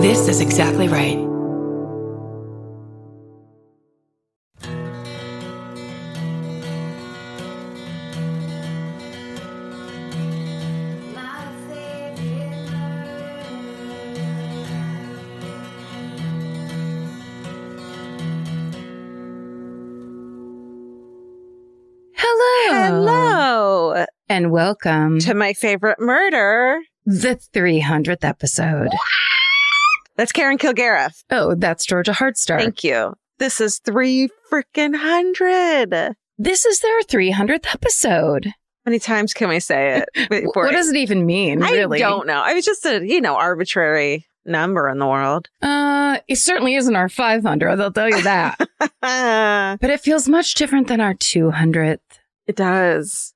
This is exactly right. Hello. Hello And welcome to my favorite murder. the 300th episode. That's Karen Kilgariff. Oh, that's Georgia Hardstar. Thank you. This is three freaking hundred. This is their 300th episode. How many times can we say it? before- What does it even mean, I really? don't know. I was just a you know arbitrary number in the world. Uh, it certainly isn't our 500, I'll tell you that. but it feels much different than our 200th. it does.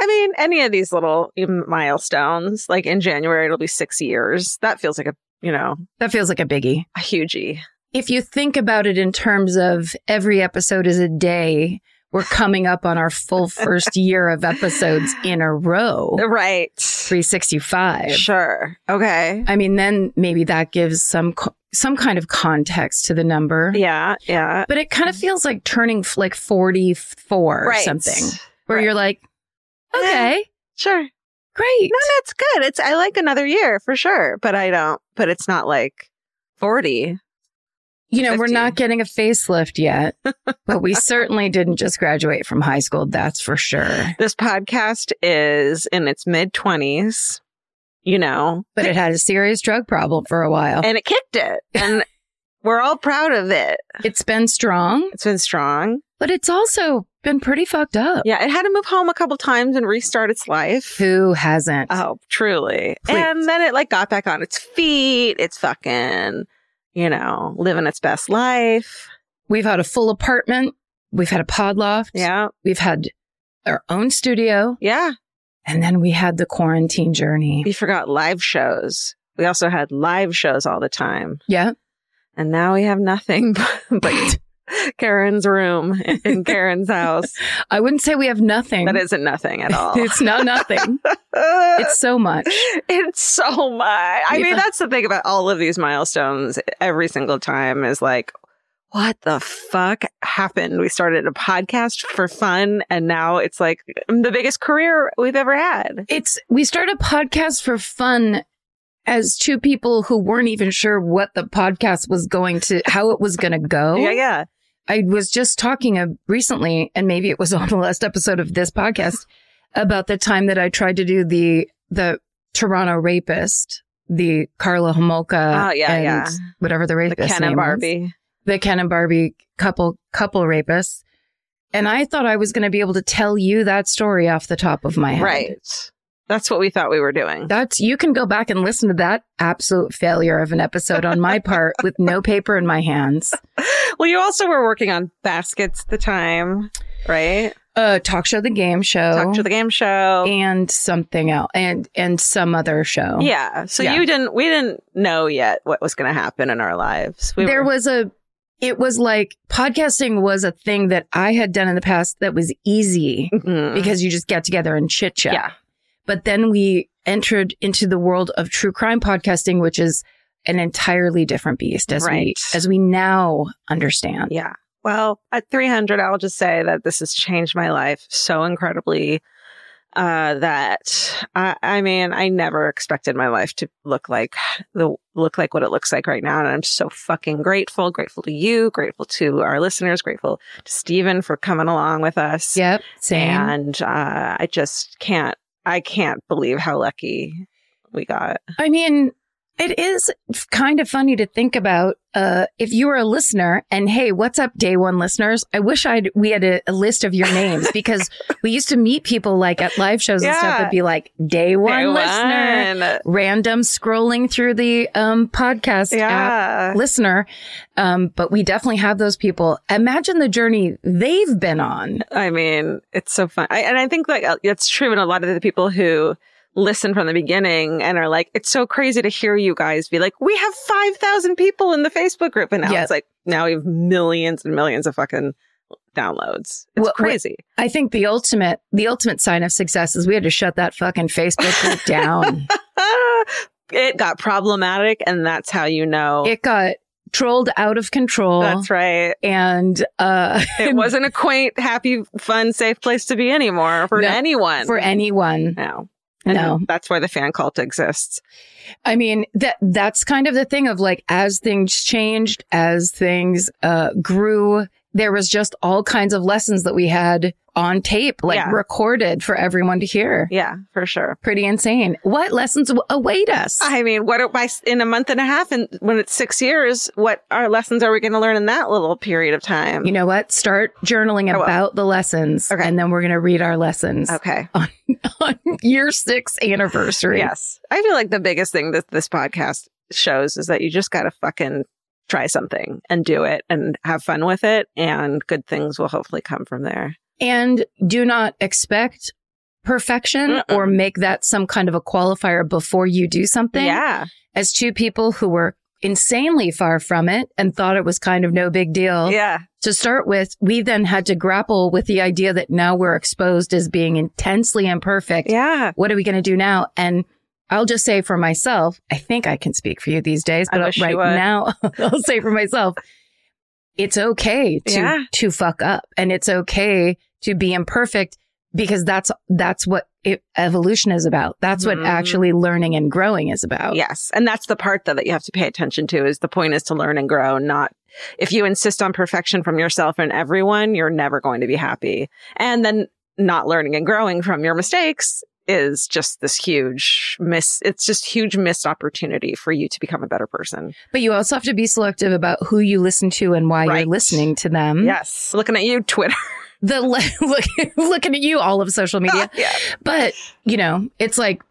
I mean, any of these little milestones, like in January, it'll be six years. That feels like a you know That feels like a biggie. a hugey. If you think about it in terms of every episode is a day, we're coming up on our full first year of episodes in a row. Right. 365. Sure. Okay. I mean, then maybe that gives some co- some kind of context to the number. Yeah. Yeah. But it kind of feels like turning like 44 or something, where Right. you're like, eh, okay, Sure. Great. No, that's good. It's I like another year for sure, but I don't. But it's not like forty. you know, we're not getting a facelift yet, but we certainly didn't just graduate from high school. That's for sure. This podcast is in its mid twenties. You know, But it had a serious drug problem for a while. and it kicked it, and we're all proud of it. It's been strong, It's been strong. But it's also been pretty fucked up. Yeah, it had to move home a couple times and restart its life. Who hasn't? Oh, truly. Please. And then it like got back on its feet. It's fucking, you know, living its best life. We've had a full apartment. We've had a pod loft. Yeah. We've had our own studio. Yeah. And then we had the quarantine journey. We forgot live shows. We also had live shows all the time. Yeah. And now we have nothing but Karen's room in Karen's house. I wouldn't say we have nothing. That isn't nothing at all. it's not nothing. It's so much. it's so much. I mean, that's the thing about all of these milestones. Every single time is like, what the fuck happened? We started a podcast for fun, and now it's like the biggest career we've ever had. It's we started a podcast for fun as two people who weren't even sure what the podcast was going to how it was going to go. Yeah, yeah. I was just talking uh, recently and maybe it was on the last episode of this podcast about the time that I tried to do the the Toronto rapist, the Karla Homolka Oh, yeah, and yeah. whatever the The rapist Ken and name was. Barbie. the Ken and Barbie couple couple rapists. And I thought I was going to be able to tell you that story off the top of my head. Right. That's what we thought we were doing. That's you can go back and listen to that absolute failure of an episode on my part with no paper in my hands. Well, you also were working on baskets at the time, right? Uh talk show the game show. Talk to the game show. and something else and and some other show. Yeah. So Yeah. you didn't, we didn't know yet what was going to happen in our lives. We there were, was a it was like podcasting was a thing that I had done in the past that was easy Mhm. because you just get together and chit chat. yeah. But then we entered into the world of true crime podcasting, which is an entirely different beast as we Right. as we now understand. Yeah. Well, at 300, I'll just say that this has changed my life so incredibly uh, that I, I mean, I never expected my life to look like the look like what it looks like right now, and I'm so fucking grateful. Grateful to you, grateful to our listeners, grateful to Steven for coming along with us. Yep. Same. and uh, I just can't. I can't believe how lucky we got. I mean, it is kind of funny to think about. Uh, if you were a listener and hey, what's up, day one listeners? I wish I'd, we had a, a list of your names because we used to meet people like at live shows and stuff Yeah. would be like day one Day listener, one. random scrolling through the, um, podcast app listener. Um, but we definitely have those people. Imagine the journey they've been on. I mean, it's so fun. I, and I think like that's true in a lot of the people who listen from the beginning and are like, it's so crazy to hear you guys be like, we have 5,000 people in the Facebook group. And now Yeah. it's like, now we have millions and millions of fucking downloads. It's Well, crazy. I think the ultimate, the ultimate sign of success is we had to shut that fucking Facebook group down. it got problematic, and that's how you know. It got trolled out of control. that's right. And uh It wasn't a quaint, happy, fun, safe place to be anymore for No, anyone. for anyone. no. And No. that's why the fan cult exists. I mean, that that's kind of the thing of like as things changed, as things uh grew, there was just all kinds of lessons that we had on tape, like Yeah. recorded for everyone to hear. Yeah, for sure. Pretty insane. What lessons w- await us? I mean, what by in a month and a half, and when it's six years, what our lessons are we going to learn in that little period of time? you know what? Start journaling oh, will. about the lessons Okay. and then we're going to read our lessons okay. on year 6 anniversary. Yes, I feel like the biggest thing that this podcast shows is that you just got to fucking try something and do it and have fun with it, and good things will hopefully come from there. And do not expect perfection Mm-mm. or make that some kind of a qualifier before you do something. Yeah, As two people who were insanely far from it and thought it was kind of no big deal. yeah, To start with, we then had to grapple with the idea that now we're exposed as being intensely imperfect. yeah. What are we going to do now? And I'll just say for myself, I think I can speak for you these days, but right now I'll say for myself, it's okay to, Yeah. to fuck up and it's okay to be imperfect because that's, that's what it, evolution is about. That's Mhm. what actually learning and growing is about. Yes. And that's the part though that you have to pay attention to is the point is to learn and grow, not if you insist on perfection from yourself and everyone, you're never going to be happy. And then not learning and growing from your mistakes is just this huge miss. It's just huge missed opportunity for you to become a better person. But you also have to be selective about who you listen to and why Right. you're listening to them. Yes. Looking at you, Twitter. The look, looking at you, all of social media. yeah. But, you know, it's like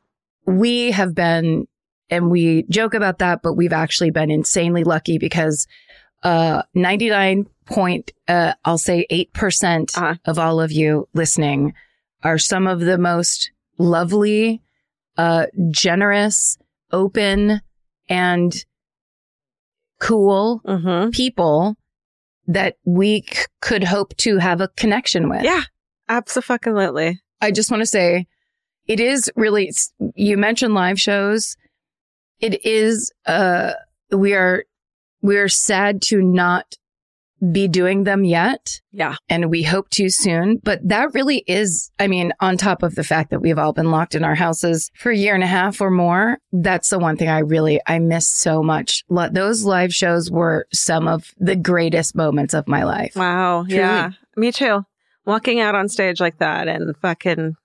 we have been, and we joke about that, but we've actually been insanely lucky because, uh, 99 point, uh, I'll say 8% Uh-huh. of all of you listening are some of the most lovely, uh, generous, open and cool Mm-hmm. people that we c- could hope to have a connection with. Yeah. Absolutely. I just want to say it is really, you mentioned live shows. It is, uh, we are, we are sad to not be doing them yet. Yeah. And we hope to soon, but that really is, I mean, on top of the fact that we've all been locked in our houses for a year and a half or more, that's the one thing I really, I miss so much. Those live shows were some of the greatest moments of my life. Wow. Truly. Yeah. Me too. Walking out on stage like that and fucking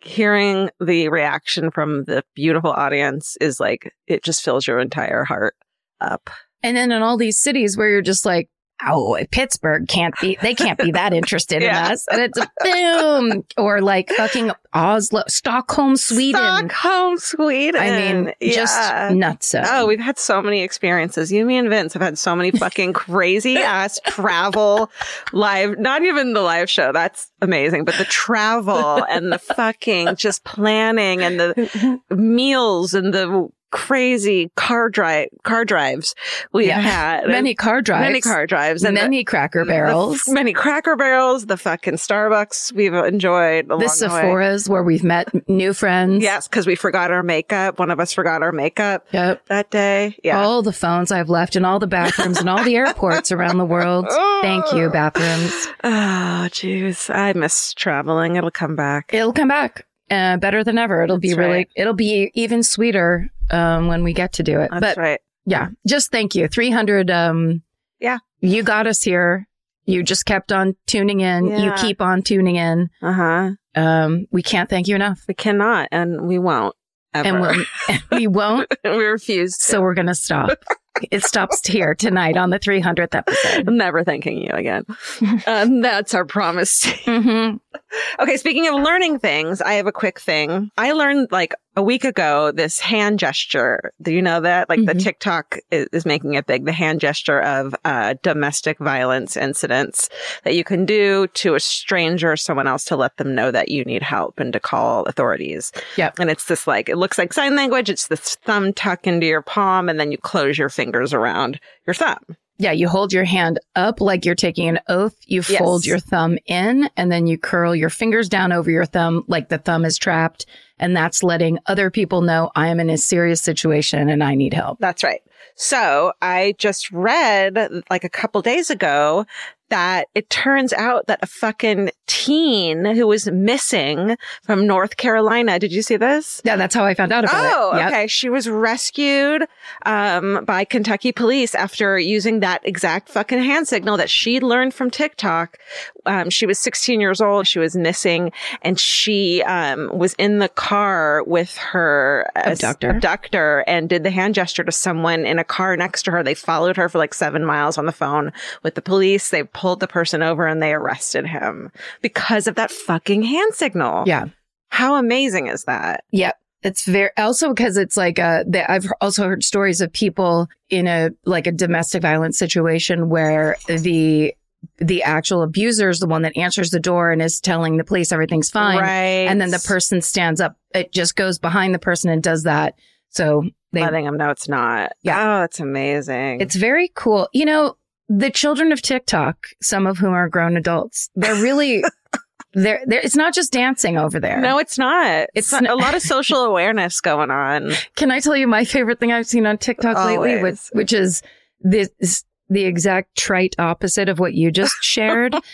hearing the reaction from the beautiful audience is like, it just fills your entire heart up. And then in all these cities where you're just like, oh, Pittsburgh can't be, they can't be that interested Yeah. in us. And it's a boom. Or like fucking Oslo, Stockholm, Sweden. Stockholm, Sweden. I mean, just Yeah. nuts. Oh, we've had so many experiences. You, me, and Vince have had so many fucking crazy ass travel live, not even the live show. That's amazing, but the travel and the fucking just planning and the meals and the crazy car drive, car drives we've Yeah. had. many car drives. many car drives and the- many cracker barrels. f- many cracker barrels, the fucking Starbucks we've enjoyed the the. Sephora's where we've met new friends. Yes, because we forgot our makeup. One of us forgot our makeup Yep. that day. Yeah. All the phones I've left in all the bathrooms and all the airports around the world. Thank you, bathrooms. Oh, jeez. I miss traveling. It'll come back. It'll come back uh, better than ever. It'll be really, right. it'll be even sweeter um, when we get to do it. That's but right. yeah, just thank you. 300. Um, Yeah. You got us here. You just kept on tuning in. You keep on tuning in. Uh huh. Um, we can't thank you enough. We cannot, and we won't. Ever. And we'll, and we won't. we refuse. To. So we're going to stop. it stops here tonight on the 300th episode. I'm never thanking you again. um, that's our promise. hmm okay, speaking of learning things, I have a quick thing. I learned like a week ago this hand gesture. Do you know that? Like the Mhm. TikTok is, is making it big. The hand gesture of uh, domestic violence incidents that you can do to a stranger or someone else to let them know that you need help and to call authorities. Yep. And it's this like, it looks like sign language. It's this thumb tuck into your palm and then you close your fingers around your thumb. Yeah, you hold your hand up like you're taking an oath. You Yes. fold your thumb in and then you curl your fingers down over your thumb like the thumb is trapped. And that's letting other people know I am in a serious situation and I need help. That's right. So I just read like a couple days ago that it turns out that a fucking teen who was missing from North Carolina. Did you see this? Yeah, that's how I found out about Oh, it. Yep. okay. She was rescued um, by Kentucky police after using that exact fucking hand signal that she learned from TikTok. Um, she was 16 years old. She was missing, and she um, was in the car with her uh, Abductor. abductor and did the hand gesture to someone in a car next to her. They followed her for like seven miles on the phone with the police. They pulled the person over and they arrested him because of that fucking hand signal. Yeah. How amazing is that? Yep. It's very also because it's like uh that I've also heard stories of people in a like a domestic violence situation where the the actual abuser is the one that answers the door and is telling the police everything's fine. Right. And then the person stands up. It just goes behind the person and does that. So they, letting them know it's not. Yeah. Oh, that's amazing. it's very cool. You know, the children of TikTok, some of whom are grown adults, they're really, they're, they're, it's not just dancing over there. no, it's not. It's, It's not, a lot of social awareness going on. Can I tell you my favorite thing I've seen on TikTok lately, Always. which, which is this, the exact trite opposite of what you just shared.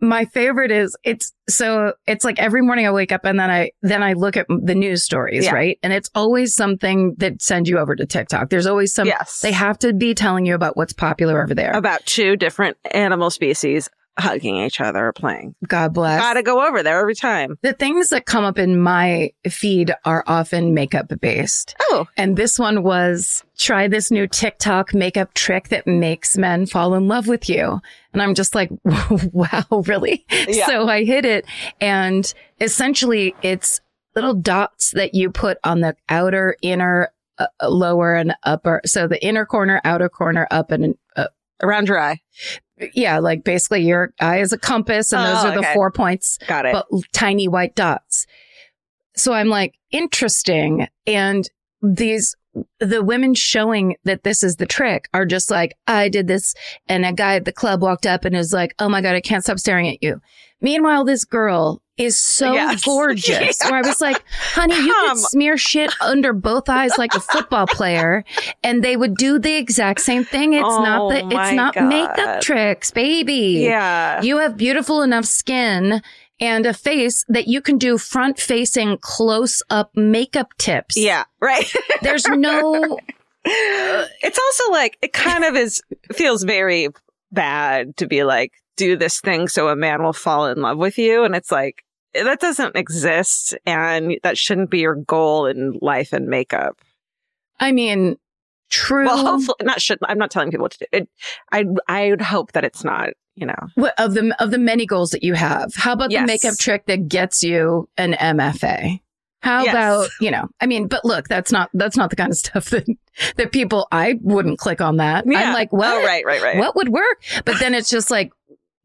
my favorite is it's so it's like every morning I wake up and then I then I look at the news stories, Yeah. right? And it's always something that sends you over to TikTok. There's always some yes. they have to be telling you about what's popular over there. about two different animal species hugging each other or playing. God bless. Gotta go over there every time. The things that come up in my feed are often makeup based. Oh, And this one was try this new TikTok makeup trick that makes men fall in love with you. And I'm just like, wow, really? Yeah. So I hit it and essentially it's little dots that you put on the outer, inner, uh, lower and upper. So the inner corner, outer corner, up and uh, around your eye. Yeah, like basically your eye is a compass and those Oh, are the okay. four points Got it. but tiny white dots. So I'm like, interesting. And these, the women showing that this is the trick are just like, I did this. And a guy at the club walked up and is like, Oh my God, I can't stop staring at you. Meanwhile, this girl is so Yes. gorgeous. Yeah. Where I was like, honey, you Come. could smear shit under both eyes like a football player and they would do the exact same thing. It's not Oh the, it's not God. makeup tricks, baby. yeah. You have beautiful enough skin and a face that you can do front facing close up makeup tips. yeah. Right. There's no, it's also like it kind of is feels very bad to be like do this thing so a man will fall in love with you and it's like that doesn't exist and that shouldn't be your goal in life and makeup I mean, true. well hopefully not should i'm not telling people to do it i i would hope that it's not you know What- of the, of the many goals that you have, how about Yes. the makeup trick that gets you an MFA? How Yes. about, you know, I mean, but look, that's not, that's not the kind of stuff that, that people, I wouldn't click on that. yeah. I'm like, well, oh right right right what would work? But then it's just like,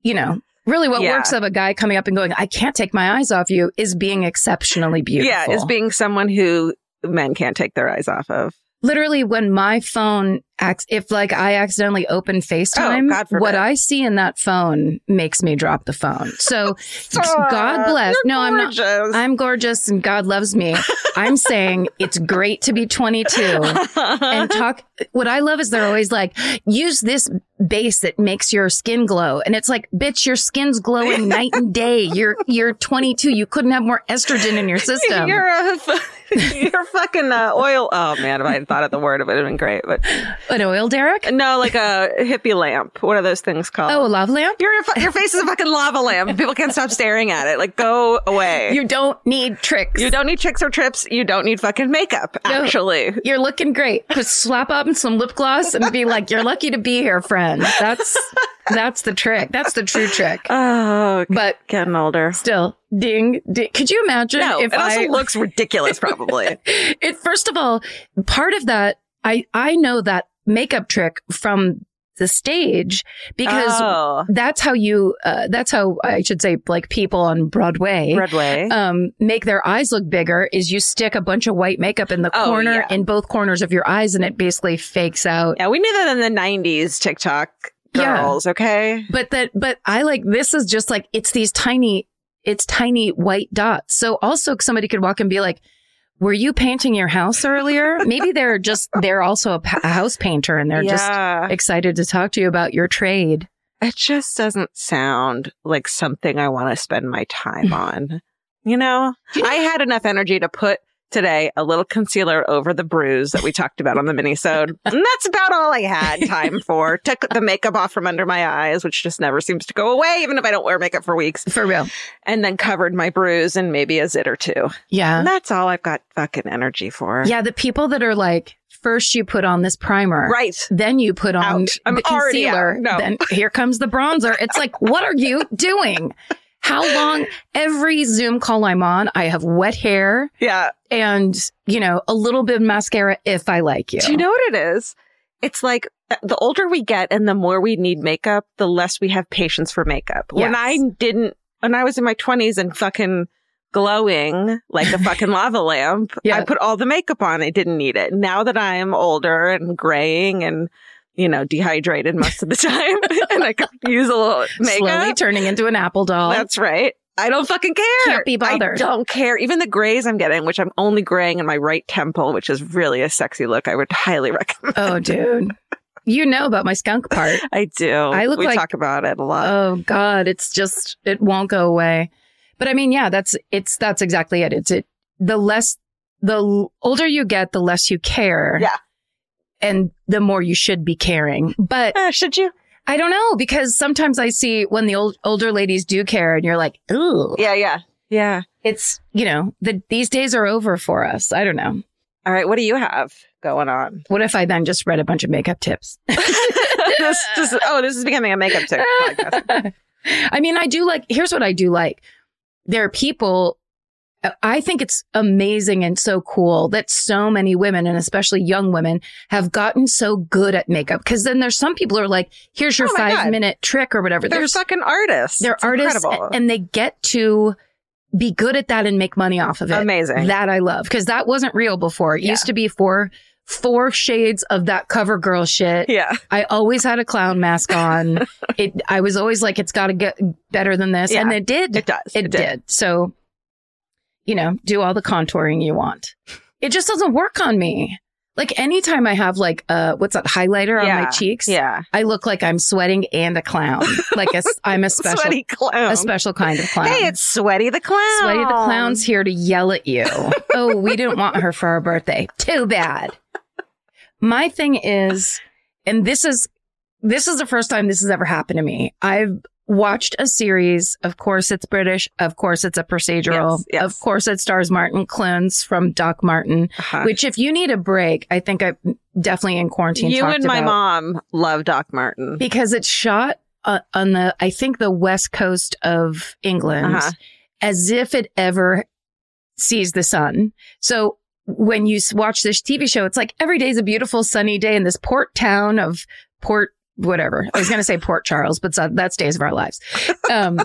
you know, really what Yeah. works of a guy coming up and going, I can't take my eyes off you is being exceptionally beautiful. yeah is being someone who men can't take their eyes off of Literally when my phone if like I accidentally open FaceTime, Oh, what I see in that phone makes me drop the phone. So God bless. No, I'm not. I'm gorgeous and God loves me. I'm saying it's great to be 22 and talk. What I love is they're always like, use this base that makes your skin glow. And it's like, bitch, your skin's glowing night and day. You're, you're 22. You couldn't have more estrogen in your system. You're a, you're fucking uh, oil. Oh man, if I had thought of the word, it would have been great. But An oil derrick? no, like a hippie lamp. What are those things called? Oh, a lava lamp? your your face is a fucking lava lamp. People can't stop staring at it. Like, go away. You don't need tricks. You don't need tricks or trips. You don't need fucking makeup. No. Actually, You're looking great. Just slap on some lip gloss and be like, "You're lucky to be here, friend." That's that's the trick. That's the true trick. oh, But getting older. still, ding, ding. Could you imagine No, if it also I? looks ridiculous. Probably. it first of all, part of that, I I know that makeup trick from the stage because oh, that's how you uh, that's how I should say like people on Broadway Broadway. um make their eyes look bigger is you stick a bunch of white makeup in the Oh, corner yeah. in both corners of your eyes and it basically fakes out. yeah, we knew that in the '90s TikTok Yeah. girls. Okay. But that but I like this is just like it's these tiny it's tiny white dots. So also somebody could walk and be like were you painting your house earlier? Maybe they're just, they're also a, pa- a house painter and they're just excited to talk to you about your trade. it just doesn't sound like something I want to spend my time on. You know, I had enough energy to put today a little concealer over the bruise that we talked about on the minisode. And that's about all I had time for. Took the makeup off from under my eyes, which just never seems to go away, even if I don't wear makeup for weeks. For real. And then covered my bruise and maybe a zit or two. Yeah. And that's all I've got fucking energy for. Yeah. The people that are like, first you put on this primer. Right. Then you put on Out. I'm the concealer. out. No. Then here comes the bronzer. It's like, what are you doing? How long? Every Zoom call I'm on, I have wet hair Yeah. and, you know, a little bit of mascara if I like you. Do you know what it is? It's like uh, the older we get and the more we need makeup, the less we have patience for makeup. When I didn't, when I was in my 20s and fucking glowing like a fucking lava lamp, Yeah. I put all the makeup on. I didn't need it. Now that I'm older and graying and, you know, dehydrated most of the time and I could use a little Slowly turning into an apple doll. That's right. I don't fucking care. Can't be bothered. I don't care. Even the grays I'm getting, which I'm only graying in my right temple, which is really a sexy look. I would highly recommend. oh, dude. You know about my skunk part. I do. I look we like- talk about it a lot. Oh God, it's just it won't go away. But I mean, yeah, that's it's that's exactly it. It's it the less the older you get, the less you care. Yeah. And the more you should be caring. But Uh, should you? I don't know because sometimes I see when the old older ladies do care and you're like, ooh, Yeah, yeah, yeah. it's you know, the these days are over for us. I don't know. All right. What do you have going on? What if I then just read a bunch of makeup tips? this, this, oh, this is becoming a makeup tip podcast. I mean, I do like, here's what I do like. There are people, I think it's amazing and so cool that so many women and especially young women have gotten so good at makeup. Cause then there's some people who are like, here's your Oh five God. minute trick or whatever. They're There's, fucking artists. they're It's artists incredible. and they get to be good at that and make money off of it. Amazing. That I love. Cause that wasn't real before. It Yeah. used to be four, four shades of that cover girl shit. yeah. I always had a clown mask on. it, I was always like, it's got to get better than this. Yeah, and it did. It does. It, did. So, you know, do all the contouring you want. It just doesn't work on me. Like anytime I have like, uh, what's that highlighter on my cheeks? Yeah. I look like I'm sweating and a clown. like I'm a special, Sweaty clown. a special kind of clown. Hey, it's Sweaty the clown. Sweaty the clown's here to yell at you. oh, we didn't want her for our birthday. Too bad. My thing is, and this is, this is the first time this has ever happened to me. I've watched a series. Of course, it's British. Of course, it's a procedural. Yes, yes. Of course, it stars Martin Clunes from Doc Martin. Uh-huh. Which, if you need a break, I think I definitely in quarantine. You and my mom love Doc Martin. because it's shot uh, on the I think the west coast of England Uh-huh. as if it ever sees the sun. So when you watch this TV show, it's like every day is a beautiful sunny day in this port town of Port whatever. I was going to say Port Charles, but that's Days of Our Lives. Um,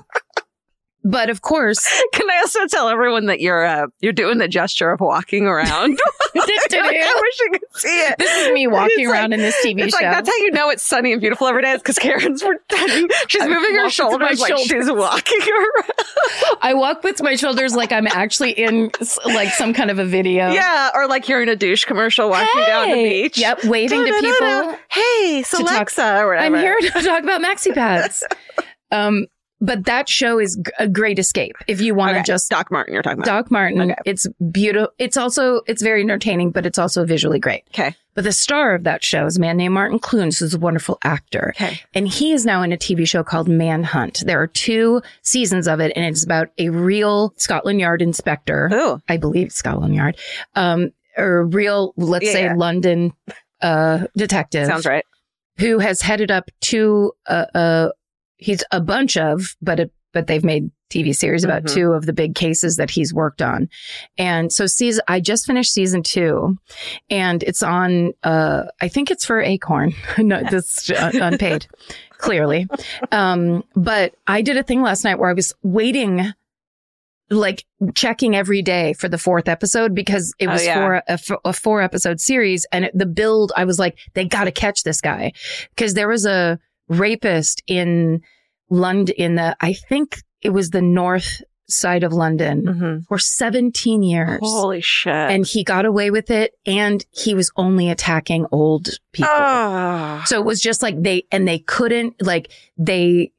but of course, Can I also tell everyone that you're uh, you're doing the gesture of walking around? I wish you could see it. this is me walking around like- in this TV It's show. like that's how you know it's sunny and beautiful every day. It's because Karen's pretending she's I'm moving her walking to my shoulders like she's walking around. I walk with my shoulders like I'm actually in like some kind of a video. Yeah, or like you're in a douche commercial walking down the beach. Yep, waving to people. Hey, Alexa, or whatever. I'm here to talk about maxi pads. um, but that show is g- a great escape if you want to Okay, just Doc Martin. You're talking about. Doc Martin. Okay. It's beautiful. It's also it's very entertaining, but it's also visually great. Okay. But the star of that show is a man named Martin Clunes, who's a wonderful actor. Okay. And he is now in a TV show called Manhunt. There are two seasons of it, and it's about a real Scotland Yard inspector. Ooh. I believe Scotland Yard. Um, or a real, let's Yeah, say, yeah. London uh, detective Sounds right. who has headed up two, uh, uh, he's a bunch of, but a, but they've made TV series about Mhm. two of the big cases that he's worked on. And so season, I just finished season two and it's on, uh, I think it's for Acorn. no, un- unpaid, clearly. Um, but I did a thing last night where I was waiting, like checking every day for the fourth episode because it Oh, was yeah. for a four episode series and it, the build, I was like, they got to catch this guy because there was a rapist in London, in the, I think it was the north side of London hmm for 17 years. Holy shit. and he got away with it and he was only attacking old people. Oh. So it was just like they, and they couldn't, like, they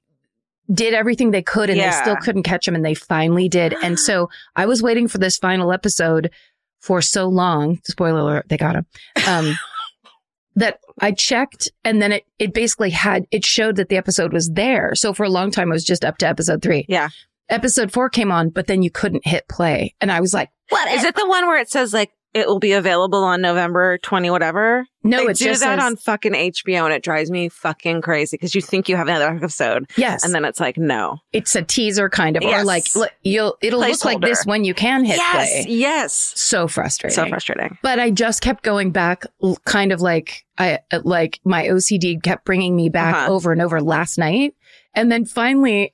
did everything they could and Yeah. they still couldn't catch him and they finally did. And so I was waiting for this final episode for so long. Spoiler alert, they got him. Um, that I checked and then it, it basically had, it showed that the episode was there. So for a long time, it was just up to episode three. Yeah. Episode four came on, but then you couldn't hit play. And I was like, what Is it the one where it says like it will be available on November 20 whatever? No, they it do that says, on fucking HBO and it drives me fucking crazy because you think you have another episode yes. and then it's like no. it's a teaser kind of, or like, you'll, it'll look like this when you can hit yes, play. yes. So frustrating. So frustrating. But I just kept going back, kind of like I like my OCD kept bringing me back Uh-huh. over and over last night, and then finally,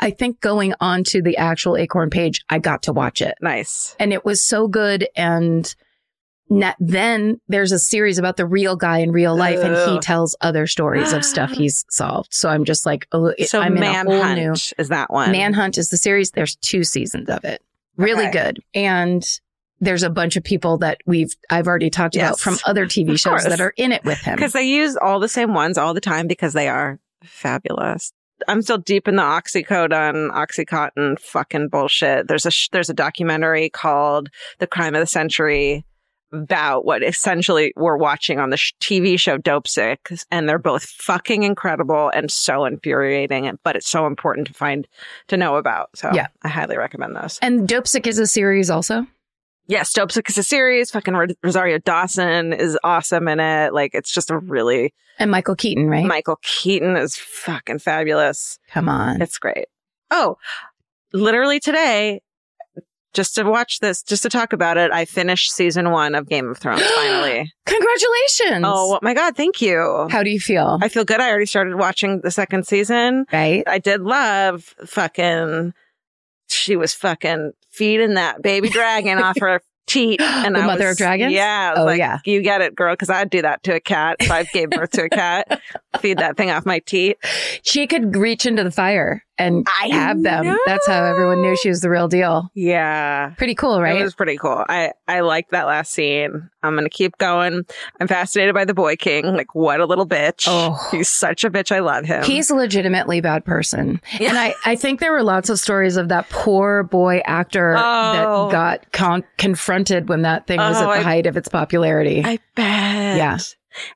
I think going on to the actual Acorn page, I got to watch it, Nice. and it was so good. And na- then there's a series about the real guy in real life, and he tells other stories of stuff he's solved. So I'm just like, oh, it, So I'm whole new. Manhunt is that one. Manhunt is the series. There's two seasons of it. Really Okay. good. And there's a bunch of people that we've I've already talked about from other TV shows that are in it with him. Because they use all the same ones all the time because they are fabulous. I'm still deep in the oxycodone, oxycontin fucking bullshit. There's a sh- there's a documentary called "The Crime of the Century" about what essentially we're watching on the sh- TV show Dope Sick, and they're both fucking incredible and so infuriating. But it's so important to find to know about. So Yeah. I highly recommend those. And Dope Sick is a series also. Yes, Dope is a series. Fucking Rosario Dawson is awesome in it. Like it's just a really And Michael Keaton, right? Michael Keaton is fucking fabulous. Come on. It's great. Oh, literally today, just to watch this, just to talk about it, I finished season one of Game of Thrones finally. Congratulations. oh my God. Thank you. How do you feel? I feel good. I already started watching the second season. right? I did love fucking, she was fucking feeding that baby dragon off her teat. And The I mother was- of dragons? Yeah. Oh, like, yeah. You get it, girl. Cause I'd do that to a cat if I gave birth to a cat. Feed that thing off my teat. She could reach into the fire and I have them. know. That's how everyone knew she was the real deal. Yeah. Pretty cool, right? It was pretty cool. I, I liked that last scene. I'm going to keep going. I'm fascinated by the boy king. Like, what a little bitch. Oh. He's such a bitch. I love him. He's a legitimately bad person. Yeah. And I, I think there were lots of stories of that poor boy actor Oh. that got con- confronted when that thing was Oh, at the I- height of its popularity. I bet. Yeah.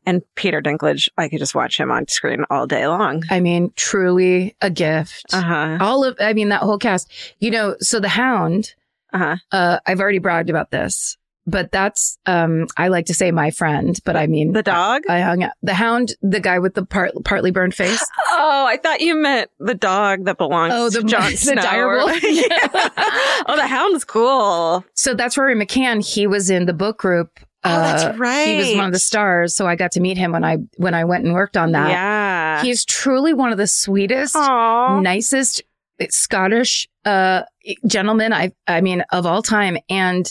And Peter Dinklage, I could just watch him on screen all day long. I mean, truly a gift. Uh huh. All of, I mean, that whole cast, you know, so the hound, Uh huh. uh, I've already bragged about this, but that's, um, I like to say my friend, but I mean, The dog? I hung out, the hound, the guy with the part, partly burned face. Oh, I thought you meant the dog that belongs Oh, the- to Jon the Snow. direwolf? Yeah. oh, the hound's cool. So that's Rory McCann. He was in the book group. Oh, that's Uh, right. He was one of the stars. So I got to meet him when I, when I went and worked on that. Yeah. He's truly one of the sweetest, Aw. nicest Scottish uh gentlemen I I mean of all time and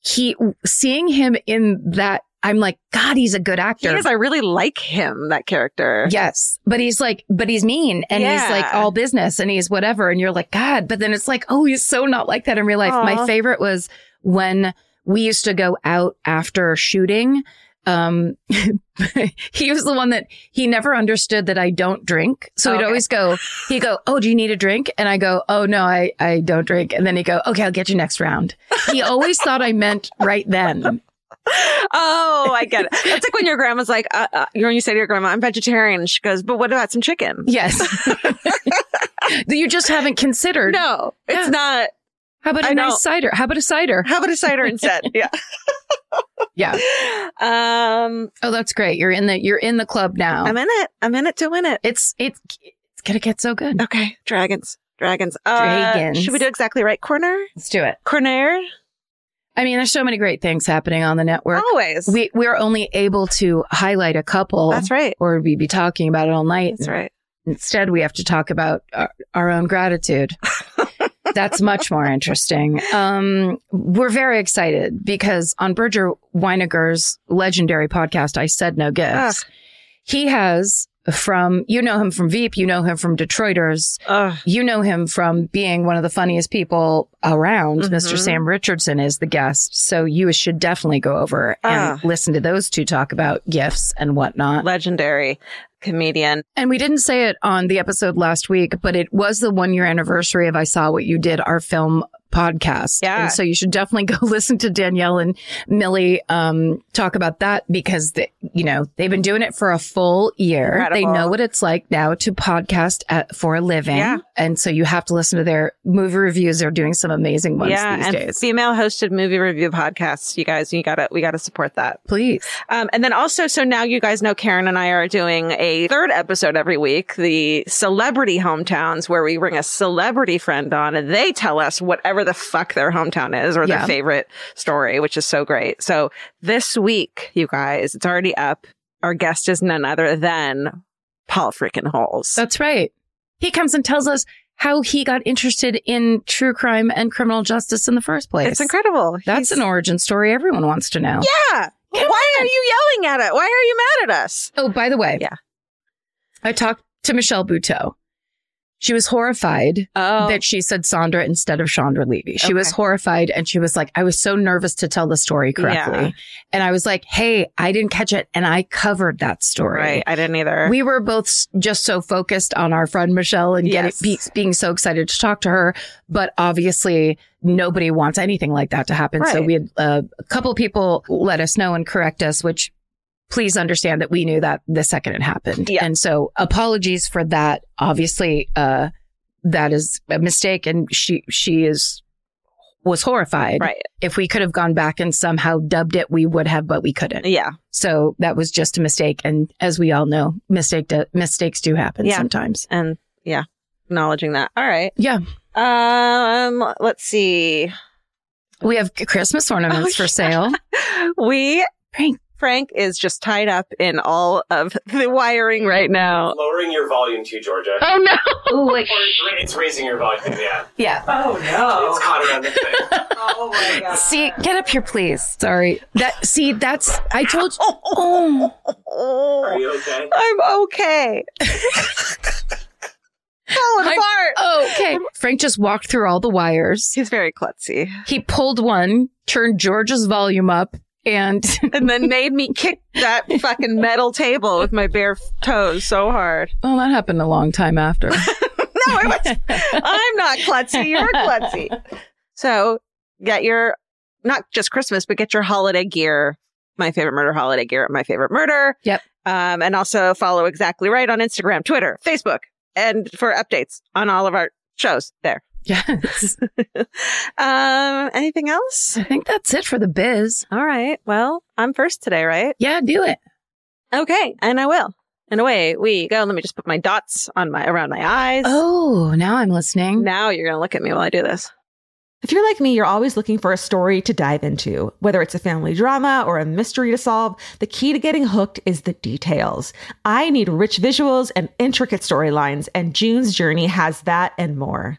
he seeing him in that I'm like god he's a good He actor. is. I really like him, that character. Yes, but he's like but he's mean and he's like all business and he's whatever and you're like god but then it's like oh he's so not like that in real life. Aw. My favorite was when we used to go out after shooting um he was the one that he never understood that I don't drink. So he'd always go, he'd go, Oh, do you need a drink? And I go, Oh no, I, I don't drink. And then he'd go, Okay, I'll get you next round. He always thought I meant right then. Oh, I get it. That's like when your grandma's like, uh, uh, when you say to your grandma, I'm vegetarian. She goes, but what about some chicken? Yes. you just haven't considered. No, it's Yeah. not. How about a I nice know. cider? How about a cider? How about a cider instead? yeah. Yeah. Um, Oh, that's great. You're in the, you're in the club now. I'm in it. I'm in it to win it. it's, it's, it's going to get so good. Okay. Dragons. Dragons. Uh, Dragons. Should we do exactly right corner? Let's do it. Corner? I mean, there's so many great things happening on the network. Always. We we're only able to highlight a couple. That's right. Or we'd be talking about it all night. That's right. Instead, we have to talk about our, our own gratitude. That's much more interesting. Um, we're very excited because on Bridger Winegar's legendary podcast, I Said No Gifts, he has from, you know him from Veep, you know him from Detroiters, Ugh. you know him from being one of the funniest people around. Mhm. Mr. Sam Richardson is the guest. So you should definitely go over and listen to those two talk about gifts and whatnot. Legendary comedian. And we didn't say it on the episode last week, but it was the one year anniversary of I Saw What You Did, our film podcast. Yeah. And so you should definitely go listen to Danielle and Millie um, talk about that because, they, you know, they've been doing it for a full year. They know what it's like now to podcast at, for a living. Yeah. And so you have to listen to their movie reviews. They're doing some amazing ones yeah, these days. female hosted movie review podcasts. You guys, you gotta, we gotta support that. Please. Um, and then also, so now you guys know Karen and I are doing a third episode every week, the celebrity hometowns, where we bring a celebrity friend on and they tell us whatever the fuck their hometown is or Yeah. their favorite story, which is so great. So this week, you guys, it's already up. Our guest is none other than Paul freaking Holes. That's right. He comes and tells us how he got interested in true crime and criminal justice in the first place. it's incredible. That's He's- an origin story everyone wants to know. Yeah. Why are you yelling at it? Why are you mad at us? Oh, by the way, Yeah. I talked to Michelle Buteau. She was horrified Oh, that she said Sandra instead of Chandra Levy. She was horrified and she was like, I was so nervous to tell the story correctly. Yeah. And I was like, hey, I didn't catch it. And I covered that story. right. I didn't either. We were both just so focused on our friend Michelle and getting, be, being so excited to talk to her. But obviously, nobody wants anything like that to happen. So we had uh, a couple people let us know and correct us, which please understand that we knew that the second it happened. Yeah. And so apologies for that. Obviously, uh, that is a mistake. And she, she is, was horrified. right. If we could have gone back and somehow dubbed it, we would have, but we couldn't. Yeah. So that was just a mistake. And as we all know, mistake do, mistakes do happen Yeah. sometimes. And yeah, acknowledging that. All right. Yeah. Um, let's see. We have Christmas ornaments Oh, for sale. We Frank. Frank is just tied up in all of the wiring right now. Lowering your volume too, Georgia. Oh no! Oh, wait. It's raising your volume, yeah. Yeah. Oh no! It's caught around the thing. Oh my god! See, get up here, please. Sorry. That, see, that's, I told you. Oh, Are you okay? I'm okay. Falling I'm- apart. oh, okay. Frank just walked through all the wires. He's very klutzy, He pulled one, turned George's volume up, and and then made me kick that fucking metal table with my bare toes so hard. well, that happened a long time after. No, it was. I'm not klutzy. You're klutzy. So get your not just Christmas, but get your holiday gear. My favorite murder holiday gear at my favorite murder. Yep. Um, and also follow exactly right on Instagram, Twitter, Facebook, and for updates on all of our shows there. Yes. Um, anything else? I think that's it for the biz. All right. Well, I'm first today, right? Yeah, do it. Okay. And I will. And away we go. Let me just put my dots on my around my eyes. Oh, now I'm listening. Now you're gonna look at me while I do this. If you're like me, you're always looking for a story to dive into. Whether it's a family drama or a mystery to solve, the key to getting hooked is the details. I need rich visuals and intricate storylines, and June's Journey has that and more.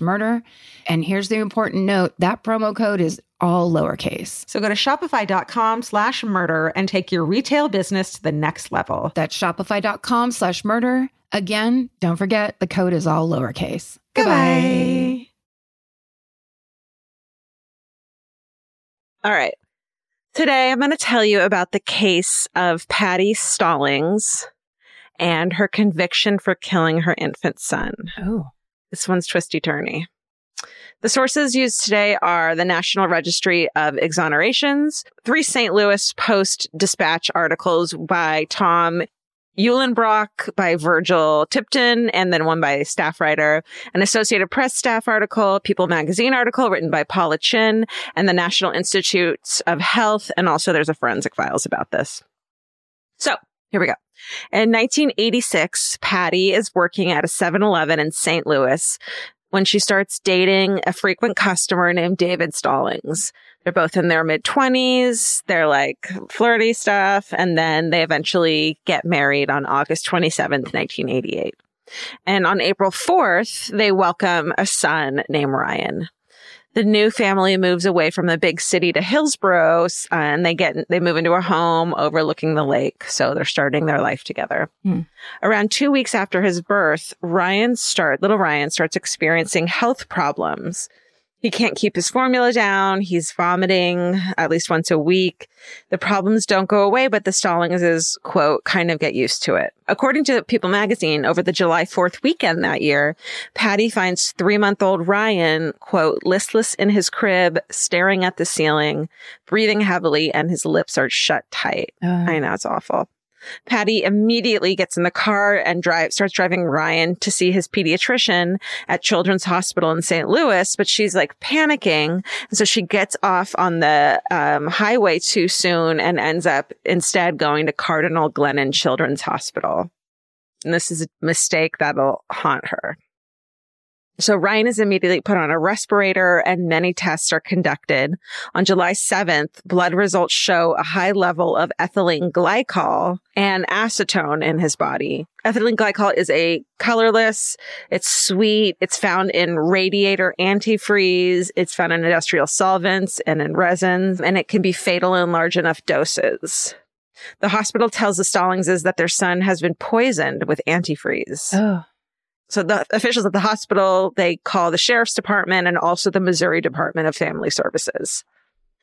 murder. And here's the important note that promo code is all lowercase. So go to shopify.com slash murder and take your retail business to the next level. That's shopify.com slash murder. Again, don't forget the code is all lowercase. Goodbye. All right. Today, I'm going to tell you about the case of Patty Stallings and her conviction for killing her infant son. Oh. This one's twisty turny. The sources used today are the National Registry of Exonerations, three St. Louis Post Dispatch articles by Tom Eulenbrock, by Virgil Tipton, and then one by staff writer, an Associated Press staff article, People Magazine article written by Paula Chin, and the National Institutes of Health. And also there's a forensic files about this. So here we go. In 1986, Patty is working at a 7-Eleven in St. Louis when she starts dating a frequent customer named David Stallings. They're both in their mid 20s. They're like flirty stuff. And then they eventually get married on August 27th, 1988. And on April 4th, they welcome a son named Ryan the new family moves away from the big city to Hillsboro uh, and they get, they move into a home overlooking the lake. So they're starting their life together. Hmm. Around two weeks after his birth, Ryan start, little Ryan starts experiencing health problems. He can't keep his formula down. He's vomiting at least once a week. The problems don't go away, but the Stallings is, quote, kind of get used to it. According to People magazine, over the July 4th weekend that year, Patty finds three month old Ryan, quote, listless in his crib, staring at the ceiling, breathing heavily, and his lips are shut tight. Uh, I know it's awful. Patty immediately gets in the car and drive, starts driving Ryan to see his pediatrician at Children's Hospital in St. Louis, but she's like panicking. And so she gets off on the um, highway too soon and ends up instead going to Cardinal Glennon Children's Hospital. And this is a mistake that'll haunt her. So Ryan is immediately put on a respirator and many tests are conducted. On July 7th, blood results show a high level of ethylene glycol and acetone in his body. Ethylene glycol is a colorless, it's sweet, it's found in radiator antifreeze, it's found in industrial solvents and in resins, and it can be fatal in large enough doses. The hospital tells the Stallingses that their son has been poisoned with antifreeze. oh. So the officials at the hospital, they call the sheriff's department and also the Missouri Department of Family Services.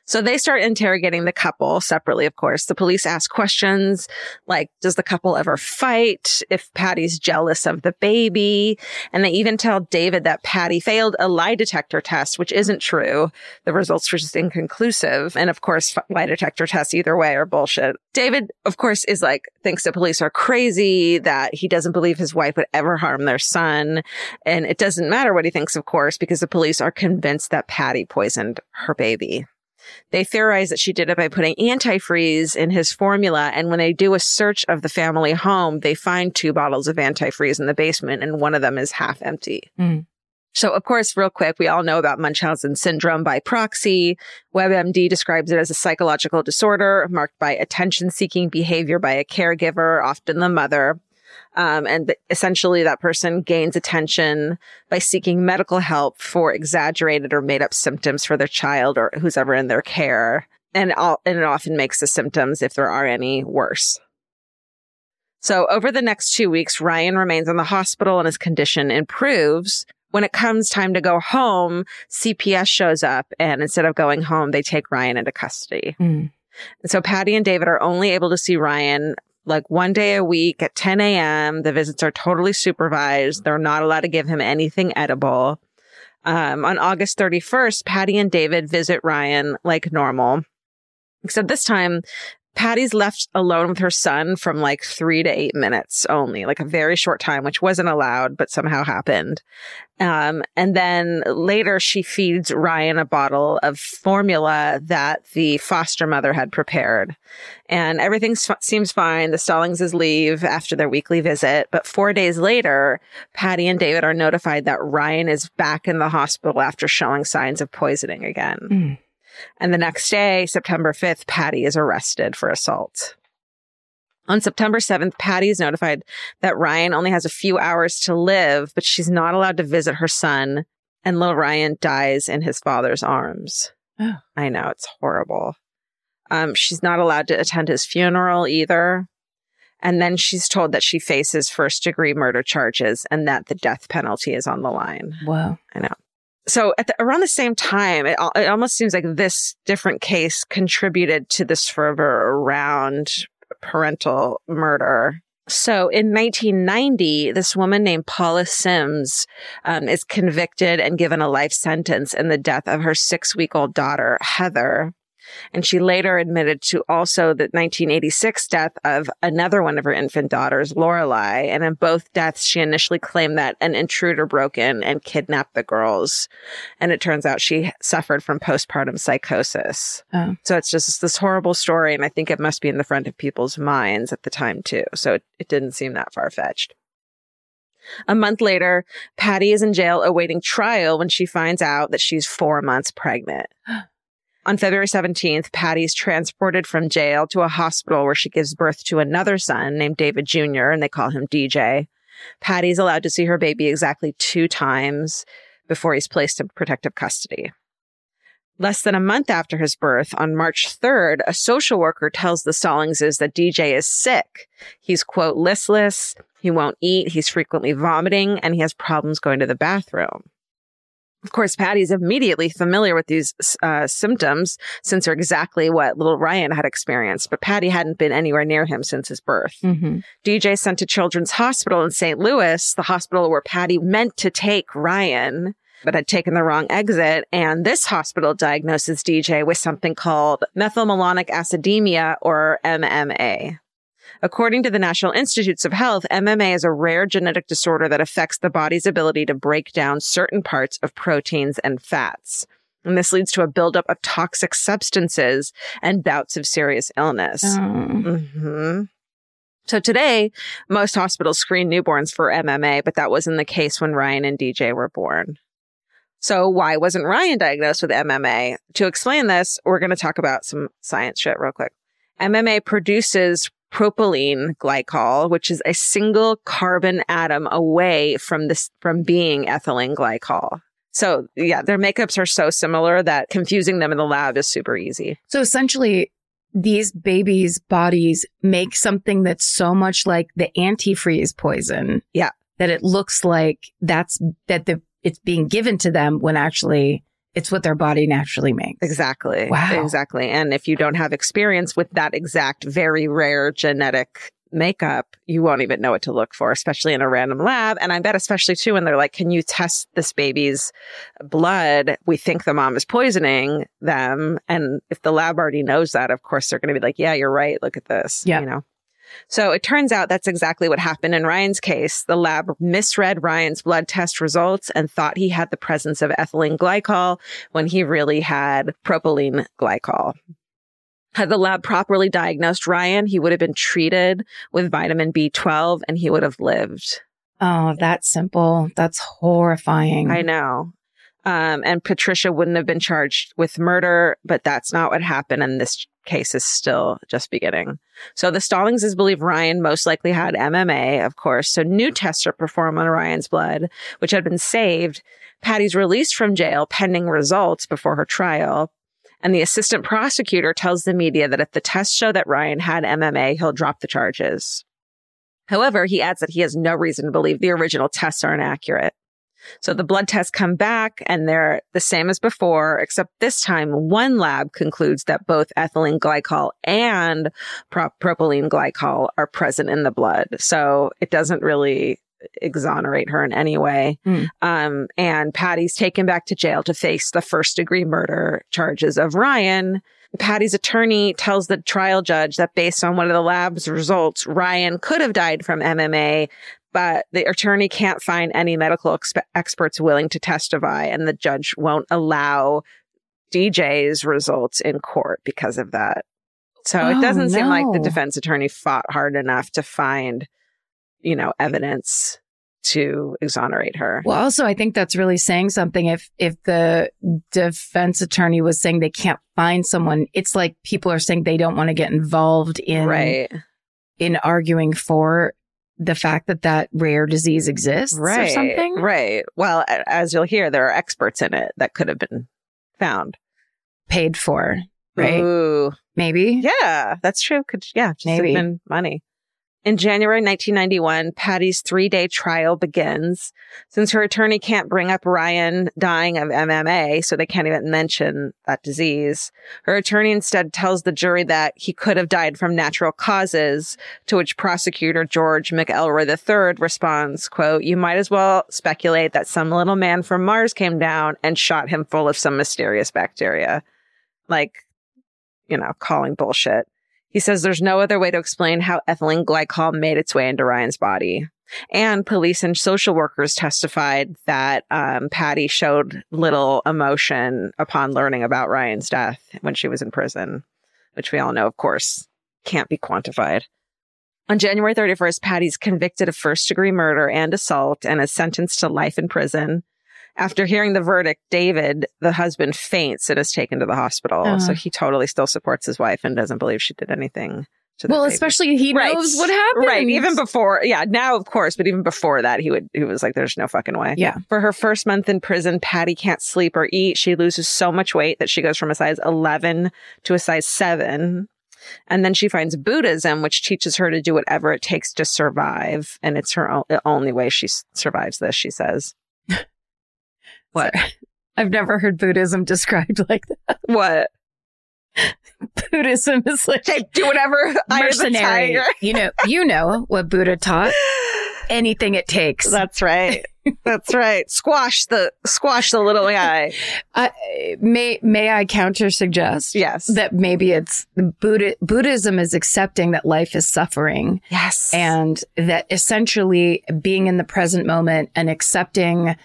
So they start interrogating the couple separately, of course. The police ask questions like, does the couple ever fight? If Patty's jealous of the baby. And they even tell David that Patty failed a lie detector test, which isn't true. The results were just inconclusive. And of course, lie detector tests either way are bullshit. David, of course, is like, thinks the police are crazy, that he doesn't believe his wife would ever harm their son. And it doesn't matter what he thinks, of course, because the police are convinced that Patty poisoned her baby. They theorize that she did it by putting antifreeze in his formula. And when they do a search of the family home, they find two bottles of antifreeze in the basement and one of them is half empty. Mm. So, of course, real quick, we all know about Munchausen syndrome by proxy. WebMD describes it as a psychological disorder marked by attention seeking behavior by a caregiver, often the mother. Um, and th- essentially that person gains attention by seeking medical help for exaggerated or made up symptoms for their child or who's ever in their care. And, all, and it often makes the symptoms, if there are any, worse. So over the next two weeks, Ryan remains in the hospital and his condition improves. When it comes time to go home, CPS shows up and instead of going home, they take Ryan into custody. Mm. And so Patty and David are only able to see Ryan like one day a week at 10 a.m. The visits are totally supervised. They're not allowed to give him anything edible. Um, on August 31st, Patty and David visit Ryan like normal. Except this time, Patty's left alone with her son from like three to eight minutes only, like a very short time, which wasn't allowed, but somehow happened. Um, and then later she feeds Ryan a bottle of formula that the foster mother had prepared. And everything seems fine. The Stallingses leave after their weekly visit. But four days later, Patty and David are notified that Ryan is back in the hospital after showing signs of poisoning again. Mm. And the next day, September 5th, Patty is arrested for assault. On September 7th, Patty is notified that Ryan only has a few hours to live, but she's not allowed to visit her son, and little Ryan dies in his father's arms. Oh. I know, it's horrible. Um, she's not allowed to attend his funeral either. And then she's told that she faces first degree murder charges and that the death penalty is on the line Wow. So at the, around the same time, it, it almost seems like this different case contributed to this fervor around parental murder. So in 1990, this woman named Paula Sims um, is convicted and given a life sentence in the death of her six week old daughter, Heather. And she later admitted to also the 1986 death of another one of her infant daughters, Lorelai. And in both deaths, she initially claimed that an intruder broke in and kidnapped the girls. And it turns out she suffered from postpartum psychosis. Oh. So it's just this horrible story. And I think it must be in the front of people's minds at the time, too. So it, it didn't seem that far fetched. A month later, Patty is in jail awaiting trial when she finds out that she's four months pregnant. On February 17th, Patty's transported from jail to a hospital where she gives birth to another son named David Jr., and they call him DJ. Patty's allowed to see her baby exactly two times before he's placed in protective custody. Less than a month after his birth, on March 3rd, a social worker tells the Stallingses that DJ is sick. He's, quote, listless, he won't eat, he's frequently vomiting, and he has problems going to the bathroom. Of course, Patty's immediately familiar with these uh, symptoms since they're exactly what little Ryan had experienced, but Patty hadn't been anywhere near him since his birth. Mm-hmm. DJ sent to Children's Hospital in St. Louis, the hospital where Patty meant to take Ryan, but had taken the wrong exit. And this hospital diagnoses DJ with something called methylmalonic acidemia or MMA. According to the National Institutes of Health, MMA is a rare genetic disorder that affects the body's ability to break down certain parts of proteins and fats. And this leads to a buildup of toxic substances and bouts of serious illness. Oh. hmm So today, most hospitals screen newborns for MMA, but that wasn't the case when Ryan and DJ were born. So why wasn't Ryan diagnosed with MMA? To explain this, we're going to talk about some science shit real quick. MMA produces propylene glycol, which is a single carbon atom away from this, from being ethylene glycol. So yeah, their makeups are so similar that confusing them in the lab is super easy. So essentially, these babies' bodies make something that's so much like the antifreeze poison. Yeah. That it looks like that's that the it's being given to them when actually it's what their body naturally makes. Exactly. Wow. Exactly. And if you don't have experience with that exact very rare genetic makeup, you won't even know what to look for, especially in a random lab. And I bet especially too when they're like, can you test this baby's blood? We think the mom is poisoning them. And if the lab already knows that, of course they're going to be like, yeah, you're right. Look at this. Yeah. You know? So it turns out that's exactly what happened in Ryan's case. The lab misread Ryan's blood test results and thought he had the presence of ethylene glycol when he really had propylene glycol. Had the lab properly diagnosed Ryan, he would have been treated with vitamin B12 and he would have lived. Oh, that's simple. That's horrifying. I know. Um, and Patricia wouldn't have been charged with murder, but that's not what happened. And this case is still just beginning. So the Stallingses believe Ryan most likely had MMA, of course. So new tests are performed on Ryan's blood, which had been saved. Patty's released from jail pending results before her trial. And the assistant prosecutor tells the media that if the tests show that Ryan had MMA, he'll drop the charges. However, he adds that he has no reason to believe the original tests are inaccurate. So the blood tests come back and they're the same as before, except this time one lab concludes that both ethylene glycol and pro- propylene glycol are present in the blood. So it doesn't really exonerate her in any way. Mm. Um, and Patty's taken back to jail to face the first degree murder charges of Ryan. Patty's attorney tells the trial judge that based on one of the lab's results, Ryan could have died from MMA, but the attorney can't find any medical expe- experts willing to testify, and the judge won't allow DJ's results in court because of that. So Oh, it doesn't seem like the defense attorney fought hard enough to find, you know, evidence to exonerate her. Well, also, I think that's really saying something. If if the defense attorney was saying they can't find someone, it's like people are saying they don't want to get involved in right. in arguing for the fact that that rare disease exists right, or something. Right. Well, as you'll hear, there are experts in it that could have been found. Paid for, right? Ooh. Maybe. Yeah, that's true. Could yeah, just have Maybe. been money. In January 1991, Patty's three-day trial begins. Since her attorney can't bring up Ryan dying of MMA, so they can't even mention that disease, her attorney instead tells the jury that he could have died from natural causes, to which prosecutor George McElroy III responds, quote, you might as well speculate that some little man from Mars came down and shot him full of some mysterious bacteria. Like, you know, calling bullshit. He says there's no other way to explain how ethylene glycol made its way into Ryan's body. And police and social workers testified that um, Patty showed little emotion upon learning about Ryan's death when she was in prison, which we all know, of course, can't be quantified. On January 31st, Patty's convicted of first degree murder and assault and is sentenced to life in prison. After hearing the verdict, David, the husband, faints and is taken to the hospital. Uh-huh. So he totally still supports his wife and doesn't believe she did anything to the Well, baby. especially he Right. knows what happened. Right. Even before, yeah, now of course, but even before that, he would, he was like, there's no fucking way. Yeah. For her first month in prison, Patty can't sleep or eat. She loses so much weight that she goes from a size 11 to a size seven. And then she finds Buddhism, which teaches her to do whatever it takes to survive. And it's her o- only way she s- survives this, she says. What? I've never heard Buddhism described like that. What? Buddhism is like Take, do whatever. I am the mercenary. You know, you know what Buddha taught. Anything it takes. That's right. That's right. Squash the, squash the little guy. I, may may I counter suggest Yes. that maybe it's Buddha, Buddhism is accepting that life is suffering yes. and that essentially being in the present moment and accepting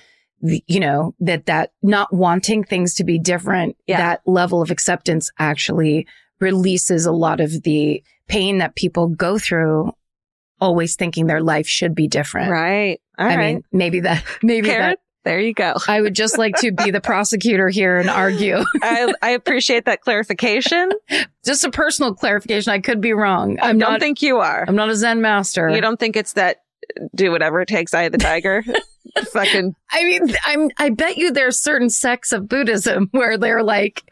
you know that that not wanting things to be different Yeah. that level of acceptance actually releases a lot of the pain that people go through always thinking their life should be different Right. All i right. mean maybe that maybe Karen, that there you go. i would just like to be the prosecutor here and argue I, I appreciate that clarification. just a personal clarification i could be wrong I i'm don't not think you are. i'm not a zen master You don't think it's that do whatever it takes, eye of the tiger? Fucking I mean, I'm, I bet you there's certain sects of Buddhism where they're like,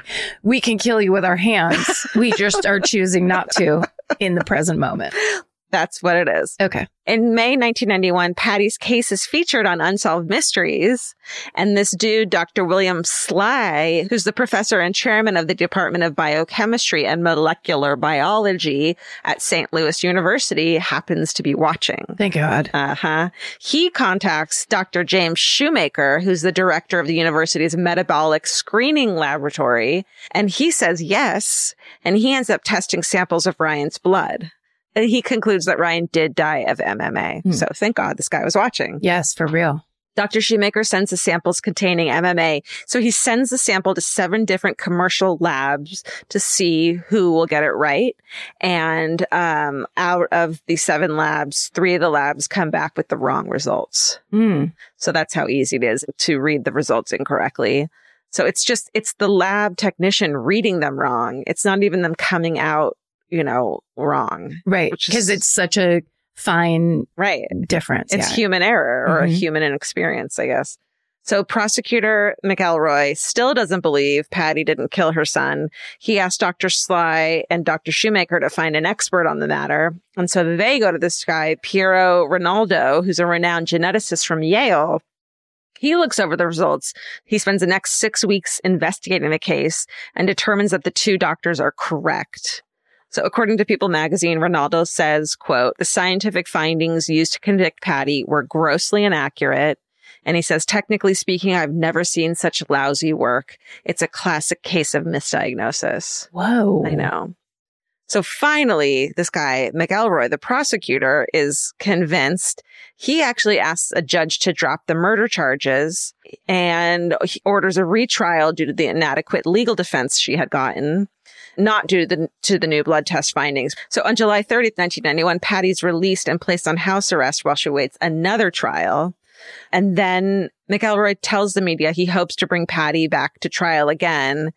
we can kill you with our hands. We just are choosing not to in the present moment. that's what it is. Okay. In May 1991, Patty's case is featured on Unsolved Mysteries. And this dude, Dr. William Sly, who's the professor and chairman of the Department of Biochemistry and Molecular Biology at St. Louis University, happens to be watching. Thank God. Uh huh. He contacts Dr. James Shoemaker, who's the director of the university's metabolic screening laboratory, and he says yes. And he ends up testing samples of Ryan's blood. And he concludes that Ryan did die of MMA. So thank God this guy was watching. Yes, for real. Dr. Shoemaker sends the samples containing MMA. So he sends the sample to seven different commercial labs to see who will get it right. And um, out of the seven labs, three of the labs come back with the wrong results. Hmm. So that's how easy it is to read the results incorrectly. So it's just, it's the lab technician reading them wrong. It's not even them coming out, you know, wrong. Right. Because it's such a fine Right. difference. It's yeah. human error or a Mhm. human inexperience, I guess. So prosecutor McElroy still doesn't believe Patty didn't kill her son. He asked Dr. Sly and Dr. Shoemaker to find an expert on the matter. And so they go to this guy, Piero Rinaldo, who's a renowned geneticist from Yale. He looks over the results. He spends the next six weeks investigating the case and determines that the two doctors are correct. So according to People magazine, Rinaldo says, quote, the scientific findings used to convict Patty were grossly inaccurate. And he says, technically speaking, I've never seen such lousy work. It's a classic case of misdiagnosis. Whoa. I know. So finally, this guy, McElroy, the prosecutor, is convinced. He actually asks a judge to drop the murder charges and he orders a retrial due to the inadequate legal defense she had gotten, not due to the, to the new blood test findings. So on July 30th, 1991, Patty's released and placed on house arrest while she waits another trial. And then McElroy tells the media he hopes to bring Patty back to trial again,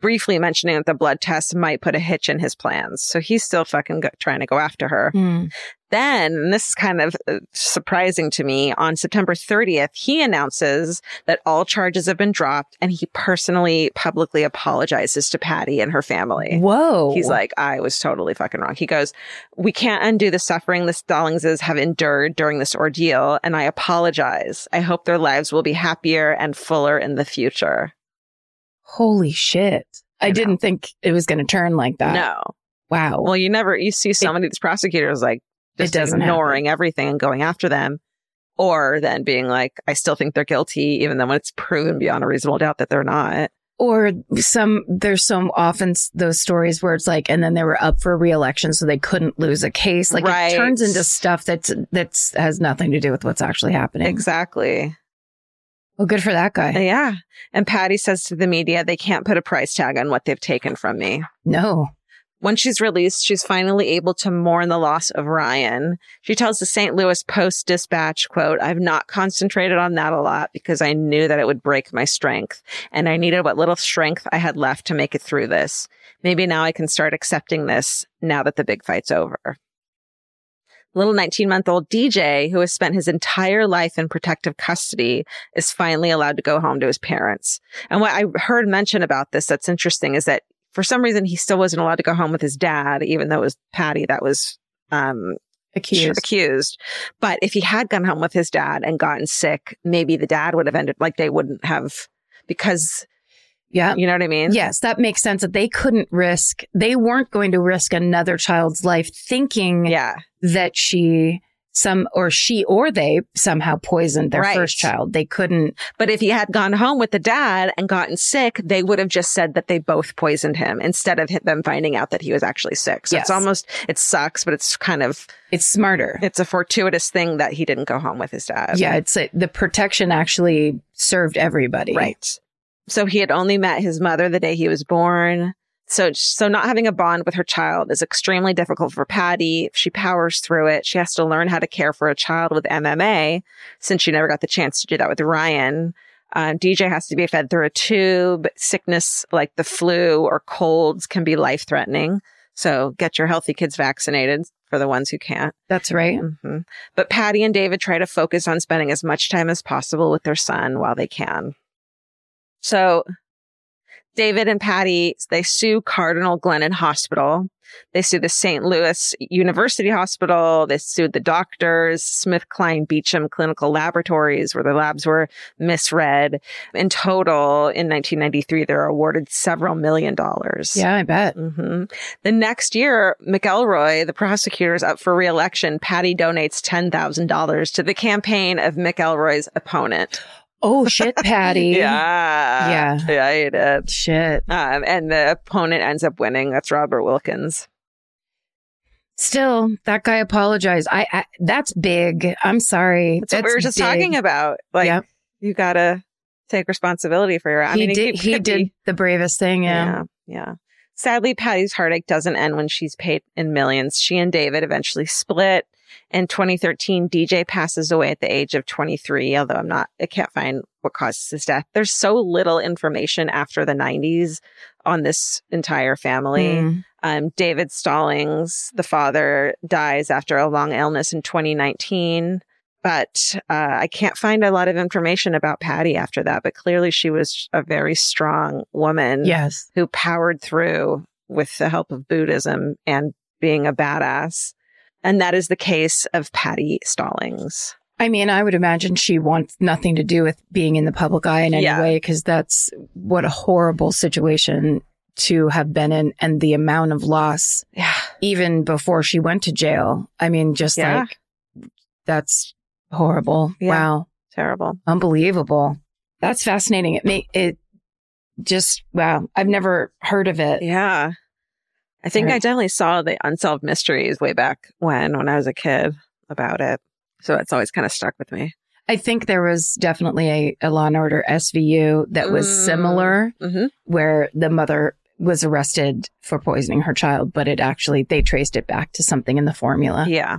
briefly mentioning that the blood test might put a hitch in his plans. So he's still fucking go- trying to go after her. Hmm. Then, and this is kind of uh, surprising to me, on September 30th, he announces that all charges have been dropped and he personally publicly apologizes to Patty and her family. Whoa. He's like, I was totally fucking wrong. He goes, We can't undo the suffering the Stallingses have endured during this ordeal, and I apologize. I hope their lives will be happier and fuller in the future. Holy shit. I, I didn't think it was going to turn like that. No. Wow. Well, you never, you see so many of these prosecutors like just ignoring everything and going after them. Or then being like, I still think they're guilty, even though when it's proven beyond a reasonable doubt that they're not. or some, there's so often those stories where it's like, and then they were up for reelection, so they couldn't lose a case. Like Right. it turns into stuff that's, that's has nothing to do with what's actually happening. Exactly. Well, good for that guy. Uh, yeah. And Patty says to the media, they can't put a price tag on what they've taken from me. No. When she's released, she's finally able to mourn the loss of Ryan. She tells the St. Louis Post Dispatch, quote, I've not concentrated on that a lot because I knew that it would break my strength and I needed what little strength I had left to make it through this. Maybe now I can start accepting this now that the big fight's over. Little 19 month old DJ, who has spent his entire life in protective custody, is finally allowed to go home to his parents. And what I heard mention about this that's interesting is that for some reason he still wasn't allowed to go home with his dad, even though it was Patty that was um, Accused. accused. But if he had gone home with his dad and gotten sick, maybe the dad would have ended like they wouldn't have because Yeah. you know what I mean? Yes, that makes sense that they couldn't risk, they weren't going to risk another child's life thinking Yeah. that she some or she or they somehow poisoned their Right. first child. They couldn't. But if he had gone home with the dad and gotten sick, they would have just said that they both poisoned him instead of them finding out that he was actually sick. So Yes. it's almost, it sucks, but it's kind of, It's smarter. it's a fortuitous thing that he didn't go home with his dad. yeah, it's a, the protection actually served everybody. Right. So he had only met his mother the day he was born. So, so not having a bond with her child is extremely difficult for Patty. She powers through it. She has to learn how to care for a child with MMA since she never got the chance to do that with Ryan. Uh, DJ has to be fed through a tube. Sickness like the flu or colds can be life threatening. So get your healthy kids vaccinated for the ones who can't. That's right. hmm But Patty and David try to focus on spending as much time as possible with their son while they can. So David and Patty, they sue Cardinal Glennon Hospital. They sue the St. Louis University Hospital. They sued the doctors, SmithKline Beecham Clinical Laboratories, where the labs were misread. In total, in 1993, they're awarded several million dollars. Yeah, I bet. hmm The next year, McElroy, the prosecutor, is up for reelection. Patty donates $10,000 to the campaign of McElroy's opponent. Oh shit, Patty. Yeah. Yeah. Yeah, he did. Shit. Um, and the opponent ends up winning. That's Robert Wilkins. Still, that guy apologized. I, I that's big. I'm sorry. That's, what we were just big. talking about. Like, Yep. you gotta take responsibility for your, I he mean, did. could- He did be- the bravest thing. Yeah. Yeah. Yeah. Sadly, Patty's heartache doesn't end when she's paid in millions. She and David eventually split. In 2013, DJ passes away at the age of 23, although I'm not, I can't find what causes his death. There's so little information after the 90s on this entire family. Mm. Um, David Stallings, the father, dies after a long illness in 2019. but uh, I can't find a lot of information about Patty after that. But clearly, she was a very strong woman Yes. who powered through with the help of Buddhism and being a badass. And that is the case of Patty Stallings. I mean, I would imagine she wants nothing to do with being in the public eye in any Yeah. way because that's what a horrible situation to have been in and the amount of loss Yeah. even before she went to jail. I mean, just Yeah. like that's horrible. Wow. Terrible. Unbelievable. That's fascinating. It may it just wow. I've never heard of it. Yeah. I think I definitely saw the unsolved mysteries way back when, when I was a kid about it. So it's always kind of stuck with me. I think there was definitely a, a Law and Order SVU that was Mm. similar Mm-hmm. where the mother was arrested for poisoning her child, but it actually they traced it back to something in the formula. Yeah.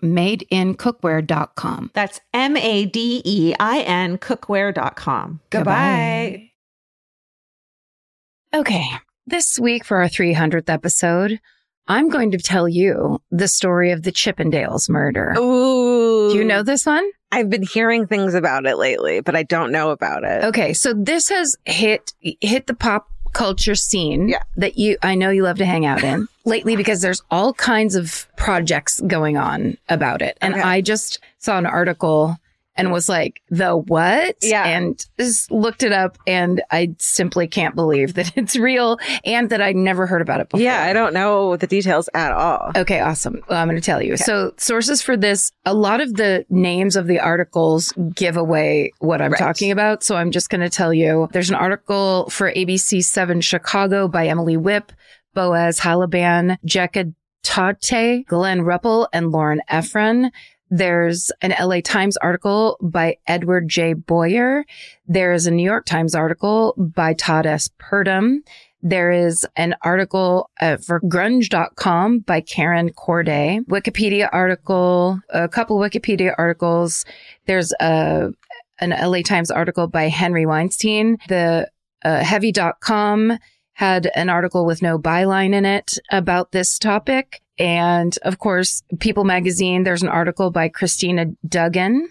madeincookware.com. That's M A D E I N cookware.com. Goodbye. Okay. This week for our 300th episode, I'm going to tell you the story of the Chippendales murder. Ooh. Do you know this one? I've been hearing things about it lately, but I don't know about it. Okay, so this has hit hit the pop culture scene Yeah. that you I know you love to hang out in lately because there's all kinds of projects going on about it. And Okay. I just saw an article and was like, the what? Yeah. And just looked it up and I simply can't believe that it's real and that I'd never heard about it before. Yeah, I don't know the details at all. Okay, awesome. Well, I'm going to tell you. So, sources for this, a lot of the names of the articles give away what I'm Right. talking about. So, I'm just going to tell you there's an article for ABC 7 Chicago by Emily Whip, Boaz Halaban, Jekka Tate, Glenn Ruppel, and Lauren Efron. There's an LA Times article by Edward J. Boyer. There's a New York Times article by Todd S. Purdum. There is an article uh, for grunge.com by Karen Corday, Wikipedia article, a couple Wikipedia articles. There's a, an LA Times article by Henry Weinstein. The uh, heavy.com had an article with no byline in it about this topic. And of course, People magazine, there's an article by Christina Dugan.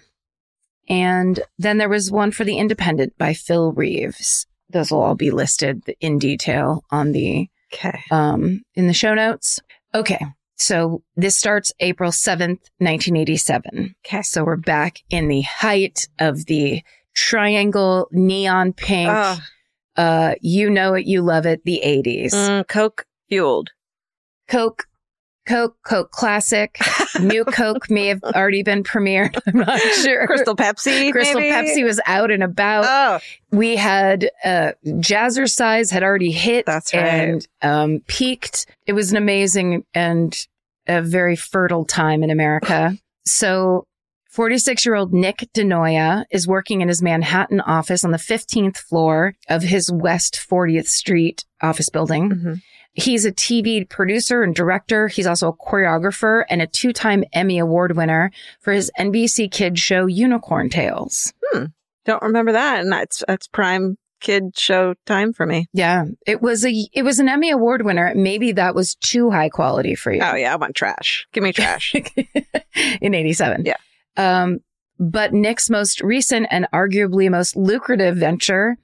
And then there was one for The Independent by Phil Reeves. Those will all be listed in detail on the Okay. um, in the show notes. Okay. So this starts April 7th, 1987. Okay. So we're back in the height of the triangle neon pink. Oh, Uh, you know it, you love it, the 80s. mm, Coke fueled. Coke, Coke, Coke Classic. New Coke may have already been premiered. I'm not sure. Crystal Pepsi. Crystal maybe? Pepsi was out and about. Oh, we had uh jazzercise had already hit That's right. and um peaked it was an amazing and a very fertile time in america so 46 year old Nick DeNoia is working in his Manhattan office on the 15th floor of his West 40th Street office building. Mhm. He's a TV producer and director. He's also a choreographer and a two time Emmy Award winner for his NBC Kids show Unicorn Tales. Hmm. Don't remember that, and that's that's prime kid show time for me. Yeah, it was a it was an Emmy award winner. Maybe that was too high quality for you. Oh yeah, I want trash. Give me trash. in 87. Yeah. Um but Nick's most recent and arguably most lucrative venture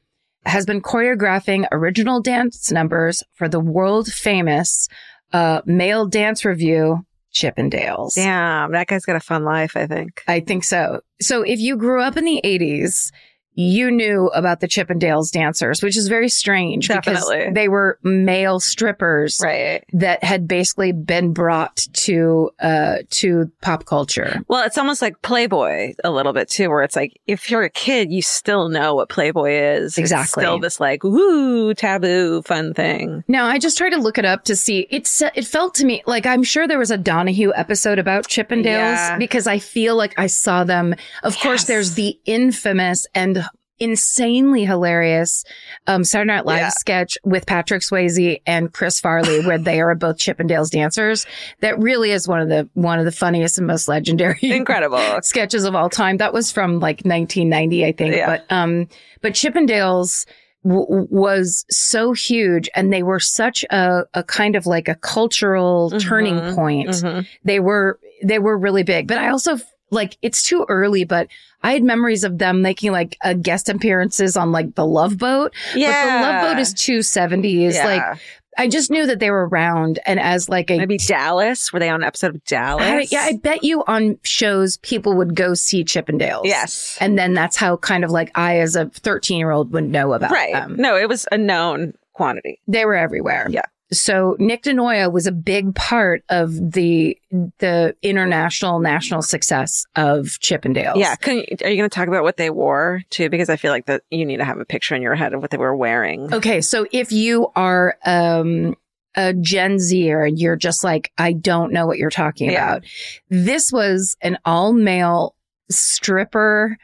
has been choreographing original dance numbers for the world famous uh male dance review Chippendales. Damn, that guy's got a fun life. I think. I think so. So if you grew up in the 80s, you knew about the Chippendales dancers, which is very strange Definitely. because they were male strippers Right. that had basically been brought to uh to pop culture. Well, it's almost like Playboy a little bit too, where it's like if you're a kid, you still know what Playboy is. It's Exactly. still this like woo taboo fun thing. Now, I just tried to look it up to see. It's it felt to me like I'm sure there was a Donahue episode about Chippendales Yeah. because I feel like I saw them. Of course, there's the infamous and insanely hilarious um, Saturday Night Live Yeah. sketch with Patrick Swayze and Chris Farley, where they are both Chippendales dancers. That really is one of the one of the funniest and most legendary Incredible. sketches of all time. That was from like 1990, I think. Yeah. But um, but Chippendales w- was so huge, and they were such a a kind of like a cultural turning Mhm. point. Mhm. They were they were really big. But I also like it's too early, but I had memories of them making like a guest appearances on like the Love Boat. Yeah. But the Love Boat is two seventies. Yeah. Like I just knew that they were around, and as like a maybe Dallas. Were they on an episode of Dallas? I, yeah, I bet you on shows people would go see Chippendales. yes. And then that's how kind of like I, as a 13 year old, would know about right. them. No, it was a known quantity. They were everywhere. Yeah. So Nick DeNoia was a big part of the the international national success of Chippendales. Yeah. Can you, are you going to talk about what they wore too? Because I feel like that you need to have a picture in your head of what they were wearing. Okay, so if you are um a Gen Zer and you're just like, I don't know what you're talking Yeah. about. This was an all male stripper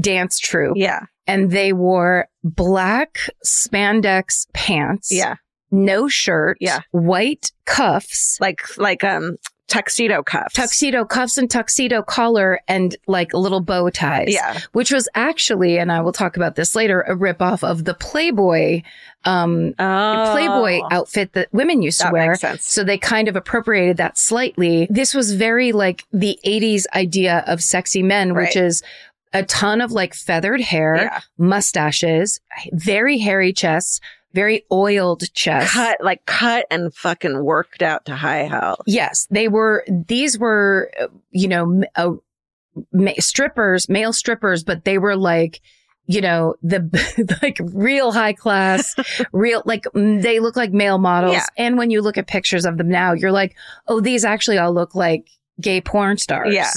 dance troupe. Yeah. and they wore black spandex pants. Yeah. No shirt. Yeah. White cuffs. Like, like, um, tuxedo cuffs. Tuxedo cuffs and tuxedo collar and like little bow ties. Yeah. Which was actually, and I will talk about this later, a ripoff of the Playboy, um, Oh. Playboy outfit that women used to wear. So they kind of appropriated that slightly. This was very like the 80s idea of sexy men, which is a ton of like feathered hair, Yeah. mustaches, very hairy chests, very oiled chest. Cut, like cut and fucking worked out to high health. Yes, they were, these were, you know, uh, ma- strippers, male strippers, but they were like, you know, the like real high class, real, like they look like male models. Yeah. And when you look at pictures of them now, you're like, oh, these actually all look like gay porn stars. Yeah.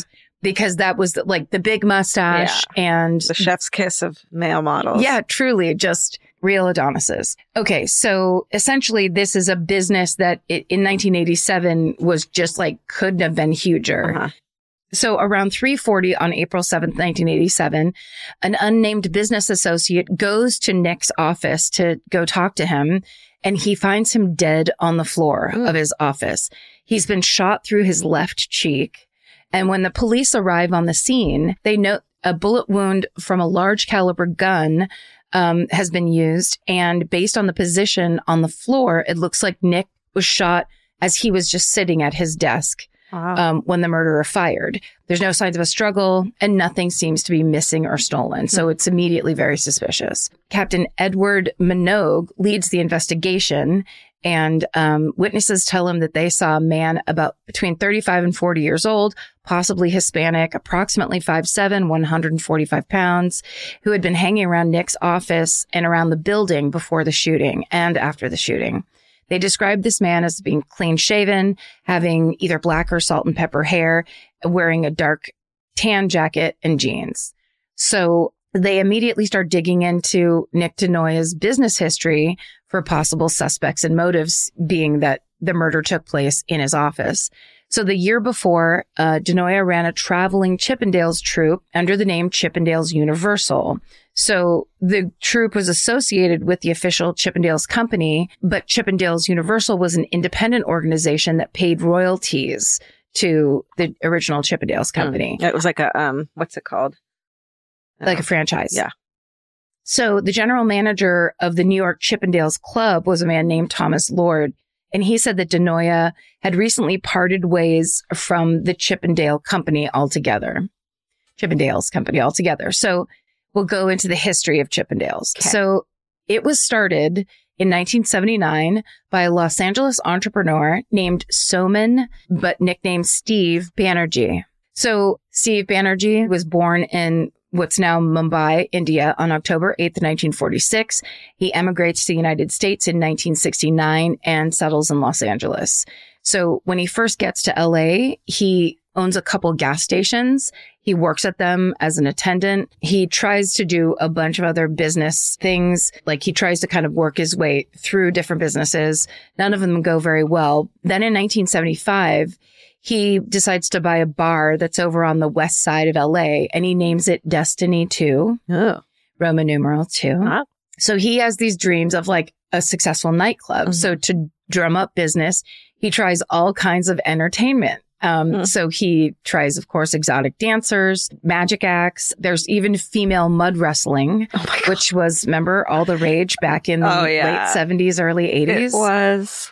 Because that was like the big mustache and The chef's kiss of male models. yeah, truly, just real Adonises. Okay, so essentially, this is a business that i in 1987 was just like couldn't have been huger. Uh-huh. So around 340 on April 7th, 1987, an unnamed business associate goes to Nick's office to go talk to him and he finds him dead on the floor Mm. of his office. He's been shot through his left cheek. And when the police arrive on the scene, they note a bullet wound from a large caliber gun um, has been used. And based on the position on the floor, it looks like Nick was shot as he was just sitting at his desk Wow. um, when the murderer fired. There's no signs of a struggle and nothing seems to be missing or stolen. So it's immediately very suspicious. Captain Edward Minogue leads the investigation and um, witnesses tell him that they saw a man about between 35 and 40 years old, possibly Hispanic, approximately 5'7", 145 pounds, who had been hanging around Nick's office and around the building before the shooting and after the shooting. They described this man as being clean shaven, having either black or salt and pepper hair, wearing a dark tan jacket and jeans. So they immediately start digging into Nick DeNoia's business history for possible suspects and motives, being that the murder took place in his office. So the year before, uh, DeNoia ran a traveling Chippendales troupe under the name Chippendales Universal. So the troupe was associated with the official Chippendales company, but Chippendales Universal was an independent organization that paid royalties to the original Chippendales company, It was like a um, what's it called? like a franchise. Yeah. So the general manager of the New York Chippendales Club was a man named Thomas Lord. And he said that DeNoia had recently parted ways from the Chippendale company altogether. Chippendales company altogether. So we'll go into the history of Chippendales. Okay. So it was started in 1979 by a Los Angeles entrepreneur named Somen, but nicknamed Steve Banerjee. So Steve Banerjee was born in what's now Mumbai, India on October 8th, 1946. He emigrates to the United States in 1969 and settles in Los Angeles. So when he first gets to LA, he owns a couple gas stations. He works at them as an attendant. He tries to do a bunch of other business things. Like he tries to kind of work his way through different businesses. None of them go very well. Then in 1975, he decides to buy a bar that's over on the west side of LA and he names it Destiny 2, Oh. Roman numeral 2. Wow. So he has these dreams of like a successful nightclub. Mhm. So to drum up business, he tries all kinds of entertainment. Um, Hmm. so he tries, of course, exotic dancers, magic acts. There's even female mud wrestling, Oh which was, remember, all the rage back in the Oh, yeah. late 70s, early 80s. It was.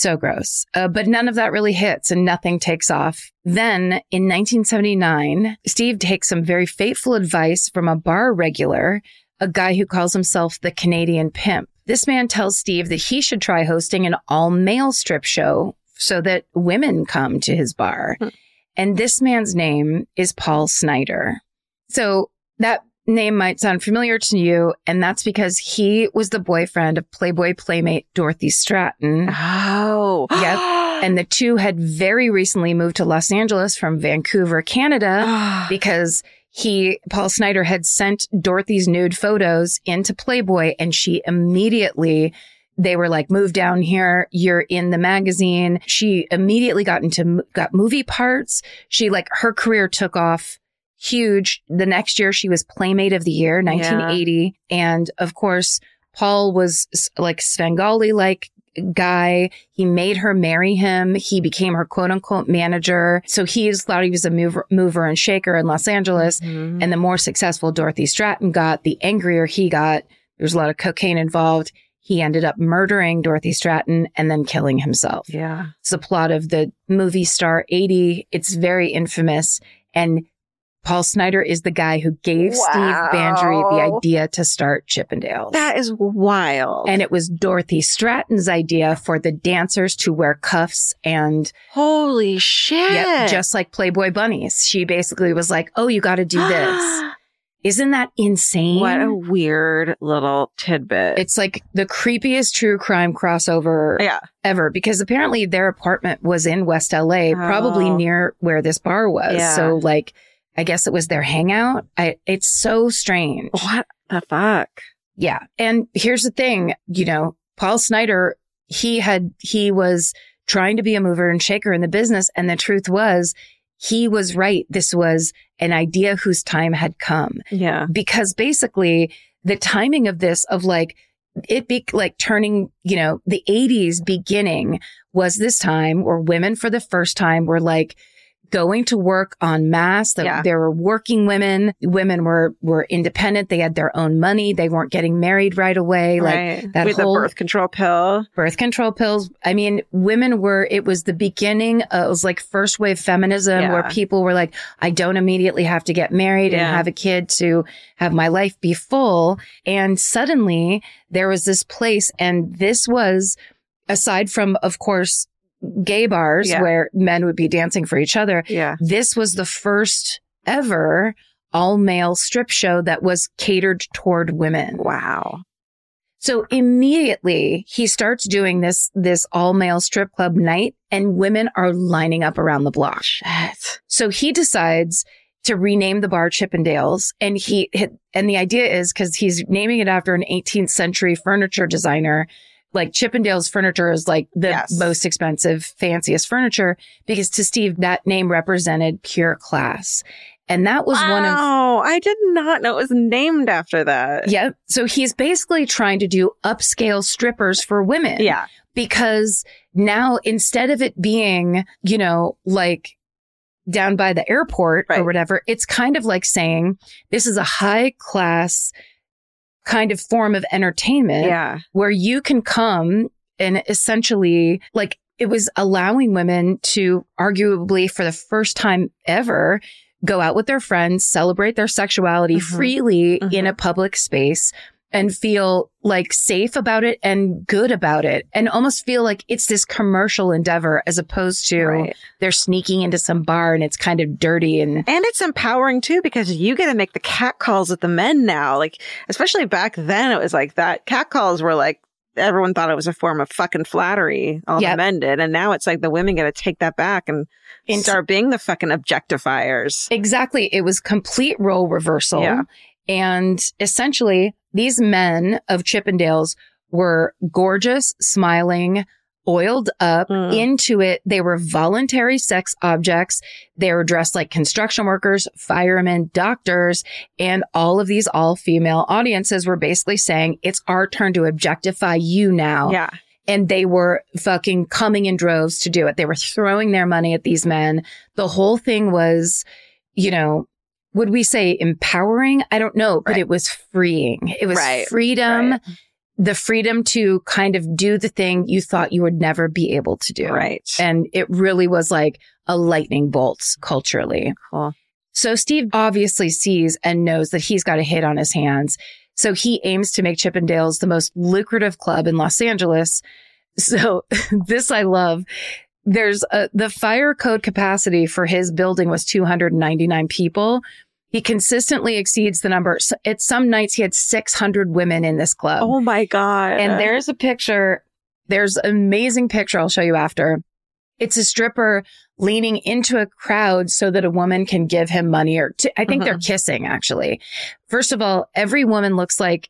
So gross. Uh, but none of that really hits and nothing takes off. Then in 1979, Steve takes some very fateful advice from a bar regular, a guy who calls himself the Canadian Pimp. This man tells Steve that he should try hosting an all male strip show so that women come to his bar. Hmm. And this man's name is Paul Snider. So that name might sound familiar to you. And that's because he was the boyfriend of Playboy playmate Dorothy Stratten. Oh. Yep. And the two had very recently moved to Los Angeles from Vancouver, Canada, because he, Paul Snider had sent Dorothy's nude photos into Playboy and she immediately, they were like, move down here. You're in the magazine. She immediately got into, got movie parts. She like, her career took off huge. The next year she was Playmate of the Year, 1980. And of course, Paul was like Svengali like guy. He made her marry him. He became her quote unquote manager. So he thought he was a mover, mover and shaker in Los Angeles. Mhm. And the more successful Dorothy Stratten got, the angrier he got. There's a lot of cocaine involved. He ended up murdering Dorothy Stratten and then killing himself. yeah. It's the plot of the movie Star 80. It's very infamous. And Paul Snider is the guy who gave Steve Banerjee the idea to start Chippendales. That is wild. and it was Dorothy Stratten's idea for the dancers to wear cuffs and holy shit. yep, just like Playboy bunnies. She basically was like, "Oh, you got to do this." Isn't that insane? what a weird little tidbit. it's like the creepiest true crime crossover yeah. ever because apparently their apartment was in West LA, probably Oh. near where this bar was. Yeah. So like I guess it was their hangout. I it's so strange. What the fuck? Yeah. And here's the thing, you know, Paul Snider, he had he was trying to be a mover and shaker in the business and the truth was he was right. This was an idea whose time had come Yeah. because basically the timing of this of like it be like turning, you know, the 80s beginning was this time where women for the first time were like going to work en masse. That Yeah. There were working women. Women were, were independent. They had their own money. They weren't getting married right away. Like right. that With whole- the birth control pill. birth control pills. I mean, women were, it was the beginning. Of, it was like first wave feminism Yeah. where people were like, I don't immediately have to get married Yeah. and have a kid to have my life be full. And suddenly there was this place and this was aside from, of course, gay bars Yeah. where men would be dancing for each other. Yeah. This was the first ever all male strip show that was catered toward women. Wow. So immediately he starts doing this, this all male strip club night and women are lining up around the block. Shit. So he decides to rename the bar Chippendales and he, and the idea is because he's naming it after an 18th century furniture designer. Like Chippendales furniture is like the Yes. most expensive, fanciest furniture because to Steve, that name represented pure class. And that was one of Wow. I did not know it was named after that. yeah. So he's basically trying to do upscale strippers for women. Yeah. Because now instead of it being, you know, like down by the airport or whatever, it's kind of like saying this is a high class kind of form of entertainment Yeah. where you can come and essentially like it was allowing women to arguably for the first time ever go out with their friends, celebrate their sexuality Mhm. freely in Mhm. a public space and feel like safe about it and good about it and almost feel like it's this commercial endeavor as opposed to Right. they're sneaking into some bar and it's kind of dirty and And it's empowering too because you get to make the cat calls with the men now. Like, especially back then, it was like that. Cat calls were like, everyone thought it was a form of fucking flattery. All Yep. the men did. And now it's like the women get to take that back and start being the fucking objectifiers. Exactly. It was complete role reversal. Yeah. And essentially, these men of Chippendales were gorgeous, smiling, oiled up, Mm. into it. They were voluntary sex objects. They were dressed like construction workers, firemen, doctors, and all of these all female audiences were basically saying, it's our turn to objectify you now Yeah. and they were fucking coming in droves to do it. They were throwing their money at these men. The whole thing was, you know, would we say empowering? I don't know, but Right. it was freeing. It was Right. freedom, Right. the freedom to kind of do the thing you thought you would never be able to do. Right. And it really was like a lightning bolt culturally. Cool. So Steve obviously sees and knows that he's got a hit on his hands. So he aims to make Chippendales the most lucrative club in Los Angeles. So this I love. There's a, the fire code capacity for his building was 299 people. He consistently exceeds the number. So at some nights he had 600 women in this club. Oh my God. And there's a picture. There's an amazing picture I'll show you after. It's a stripper leaning into a crowd so that a woman can give him money or t- I think they're uh-huh. kissing actually. First of all, every woman looks like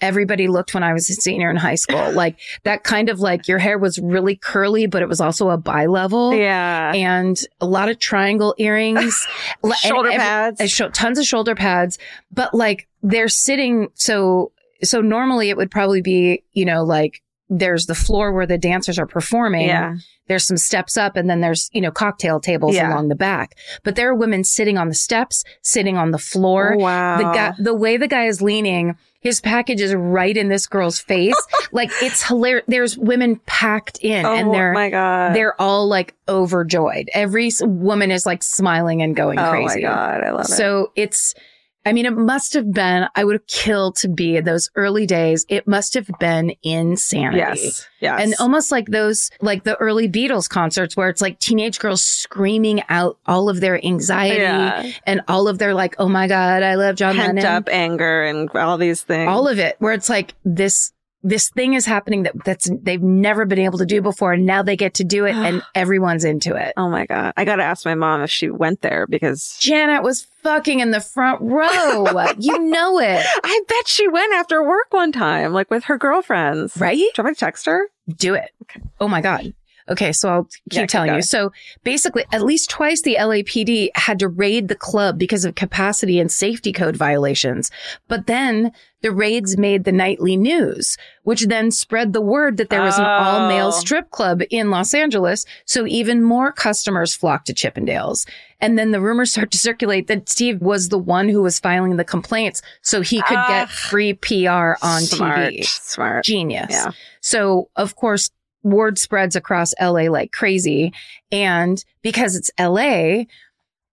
everybody looked when I was a senior in high school. like that kind of like your hair was really curly, but it was also a bi level. yeah. And a lot of triangle earrings, Shoulder pads. Uh, I show tons of shoulder pads, but like they're sitting so so normally it would probably be, you know, like there's the floor where the dancers are performing. yeah. There's some steps up and then there's, you know, cocktail tables Yeah. along the back. But there are women sitting on the steps, sitting on the floor. Oh, wow. The guy the way the guy is leaning, his package is right in this girl's face. like it's hilarious. There's women packed in oh and they're my God. they're all like overjoyed. Every woman is like smiling and going oh crazy. my God. I love it. So it's, I mean, it must have been, I would have killed to be in those early days. It must have been insanity. yes. Yes. And almost like those, like the early Beatles concerts where it's like teenage girls screaming out all of their anxiety yeah. and all of their like, oh my God, I love John Pent Lennon. up anger and all these things. All of it, where it's like this, this thing is happening that that's, they've never been able to do before. And now they get to do it and everyone's into it. Oh my God. I got to ask my mom if she went there because Janet was fucking in the front row. you know it, I bet she went after work one time, like with her girlfriends. right? Do you want me to text her? Do it. Oh my God. Okay, so I'll keep Yeah, keep telling you. So basically, at least twice the LAPD had to raid the club because of capacity and safety code violations. But then the raids made the nightly news, which then spread the word that there was an all male Oh. strip club in Los Angeles. So even more customers flocked to Chippendales. And then the rumors start to circulate that Steve was the one who was filing the complaints so he could Ah. get free PR on smart, TV. Smart. Genius. Yeah. So of course, word spreads across LA like crazy. And because it's LA,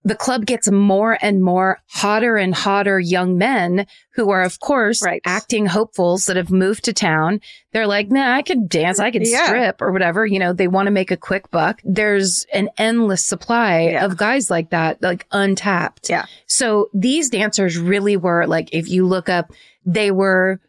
the club gets more and more hotter and hotter young men who are, of course, Right. acting hopefuls that have moved to town. They're like, nah, I could dance. I could Yeah. strip or whatever. You know, they want to make a quick buck. There's an endless supply Yeah. of guys like that, like untapped. Yeah. So these dancers really were like, if you look up, they were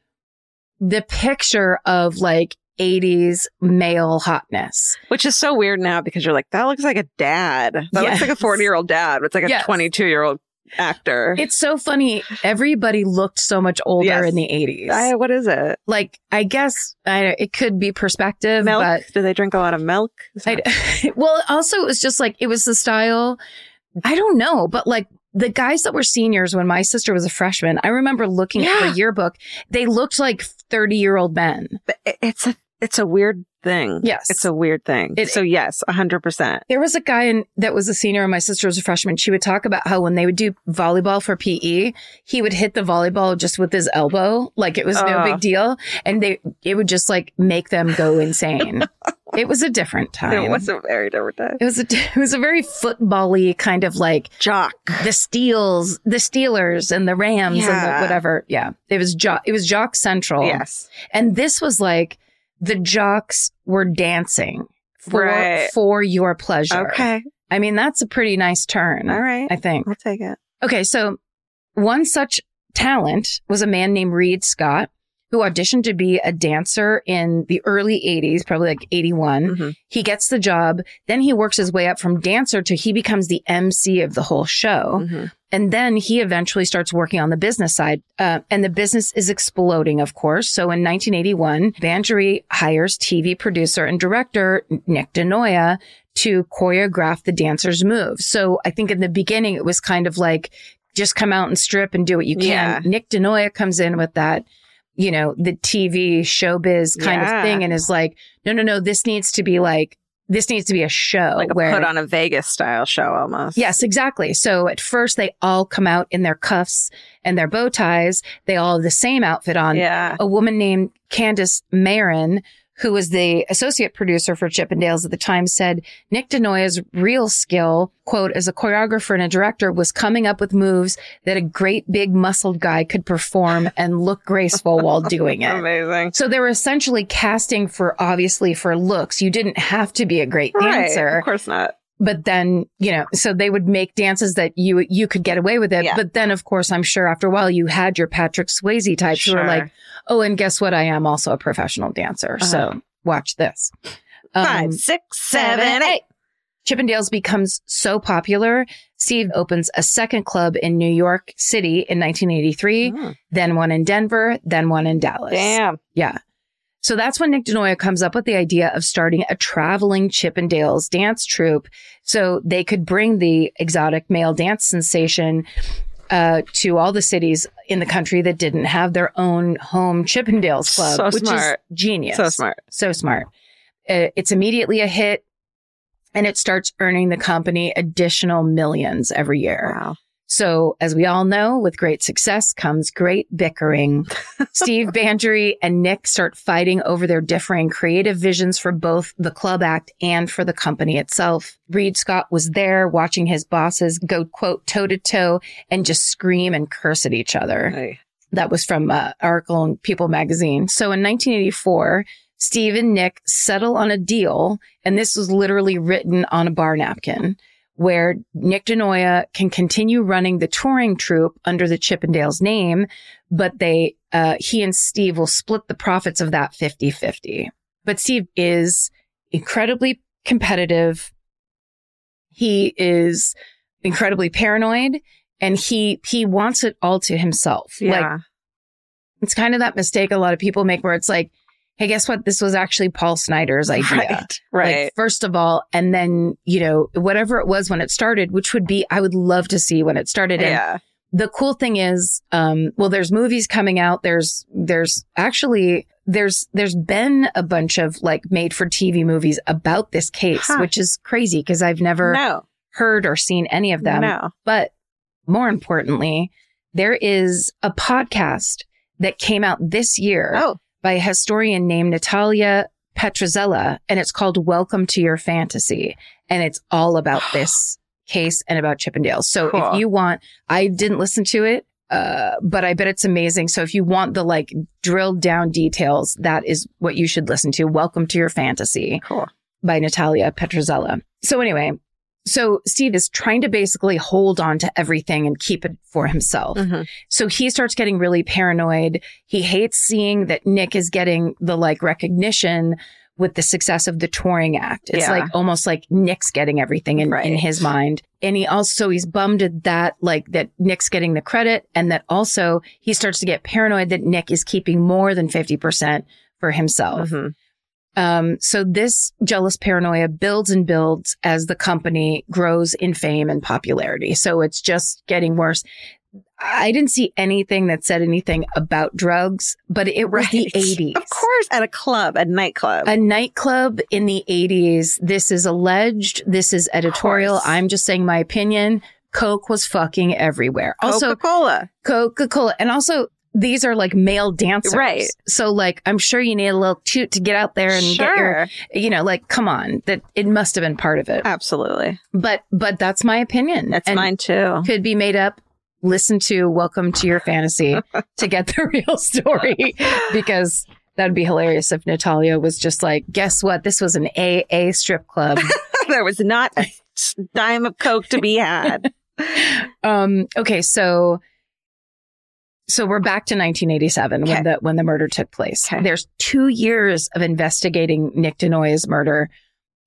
the picture of like 80s male hotness. Which is so weird now because you're like, that looks like a dad. That looks like a 40 year old dad. It's like a Yes. 22 year old actor. It's so funny. Everybody looked so much older Yes. in the 80s. I, what is it? like, I guess I, it could be perspective, Milk? but Do they drink a lot of milk? I, well, also it was just like, it was the style. I don't know, but like the guys that were seniors when my sister was a freshman, I remember looking at Yeah. her yearbook. They looked like 30 year old men. But it's a it's a weird thing. Yes. It's a weird thing. It- so yes, hundred percent. There was a guy in, that was a senior and my sister was a freshman. She would talk about how when they would do volleyball for PE, he would hit the volleyball just with his elbow. Like it was no big deal. And they, it would just like make them go insane. it was a different time. It was a very different time. It was a, it was a very football-y kind of like Jock. the Steels, the Steelers and the Rams and the whatever. Yeah. It was jock, it was jock central. Yes. And this was like the jocks were dancing for, Right. for your pleasure. Okay. I mean, that's a pretty nice turn. All right. I think. I'll take it. Okay. So one such talent was a man named Reed Scott who auditioned to be a dancer in the early 80s, probably like 81. Mhm. He gets the job. Then he works his way up from dancer to he becomes the MC of the whole show. Mhm. And then he eventually starts working on the business side. Uh, and the business is exploding, of course. So in 1981, Banerjee hires TV producer and director Nick DeNoia to choreograph the dancer's moves. So I think in the beginning, it was kind of like, just come out and strip and do what you can. Yeah. Nick DeNoia comes in with that, you know, the TV showbiz kind Yeah. of thing and is like, no, no, no, this needs to be like, this needs to be a show Like a where put on a Vegas style show almost. Yes, exactly. So at first they all come out in their cuffs and their bow ties. They all have the same outfit on. Yeah. A woman named Candace Marin, who was the associate producer for Chippendales at the time, said Nick DeNoia's real skill, quote, as a choreographer and a director was coming up with moves that a great big muscled guy could perform and look graceful while doing it. Amazing. So they were essentially casting for obviously for looks. You didn't have to be a great Right. dancer Of course not. but then you know so they would make dances that you you could get away with it Yeah. but then of course i'm sure after a while you had your patrick swayze types who were like oh and guess what i am also a professional dancer so Uh-huh. watch this Um, Five, six, seven, eight. chippendales becomes so popular steve opens a second club in new york city in 1983 Mm. then one in denver then one in dallas Damn. yeah. So that's when Nick DeNoia comes up with the idea of starting a traveling Chippendales dance troupe so they could bring the exotic male dance sensation uh, to all the cities in the country that didn't have their own home Chippendales club, So which smart. is genius. So smart. So smart. Uh, it's immediately a hit and it starts earning the company additional millions every year. Wow. So, as we all know, with great success comes great bickering. Steve Banerjee and Nick start fighting over their differing creative visions for both the club act and for the company itself. Reed Scott was there watching his bosses go, quote, toe to toe and just scream and curse at each other. Hey. That was from uh, article in People magazine. So in 1984, Steve and Nick settle on a deal, and this was literally written on a bar napkin, where Nick DeNoia can continue running the touring troupe under the Chippendales name, but they, uh, he and Steve will split the profits of that 50-50. But Steve is incredibly competitive. He is incredibly paranoid and he, he wants it all to himself. Like Yeah. it's kind of that mistake a lot of people make where it's like, hey, guess what? This was actually Paul Snider's idea. Right. Right. Like, first of all, and then, you know, whatever it was when it started, which would be, I would love to see when it started. And yeah. the cool thing is, um, well, there's movies coming out. There's, there's actually, there's, there's been a bunch of like made for TV movies about this case, Huh. which is crazy because I've never No. heard or seen any of them. No. But more importantly, there is a podcast that came out this year Oh. By a historian named Natalia Petrzela, and it's called Welcome to Your Fantasy. And it's all about this case and about Chippendales. So Cool. if you want, I didn't listen to it, uh, but I bet it's amazing. So if you want the like drilled down details, that is what you should listen to. Welcome to Your Fantasy Cool. by Natalia Petrzela. So anyway, so Steve is trying to basically hold on to everything and keep it for himself. Mhm. So he starts getting really paranoid. He hates seeing that Nick is getting the like recognition with the success of the touring act. It's Yeah. like almost like Nick's getting everything in, in his mind. And he also, he's bummed at that, like that Nick's getting the credit and that also he starts to get paranoid that Nick is keeping more than 50% for himself. Mhm. Um, so this jealous paranoia builds and builds as the company grows in fame and popularity. So it's just getting worse. I didn't see anything that said anything about drugs, but it was the 80s. Of course, at a club, a nightclub. A nightclub in the 80s. This is alleged. This is editorial. I'm just saying my opinion. Coke was fucking everywhere. Also, Coca-Cola. Coca Cola. And also, these are like male dancers. Right. So, like, I'm sure you need a little toot to get out there and get your, you know, like, come on, that it must have been part of it. Absolutely. But, but that's my opinion. That's And mine too. Could be made up. Listen to Welcome to Your Fantasy to get the real story because that'd be hilarious if Natalia was just like, guess what? This was an AA strip club. there was not a dime of Coke to be had. um, okay. So, so we're back to 1987 Okay. when the when the murder took place. Okay. There's two years of investigating Nick DeNoia's murder.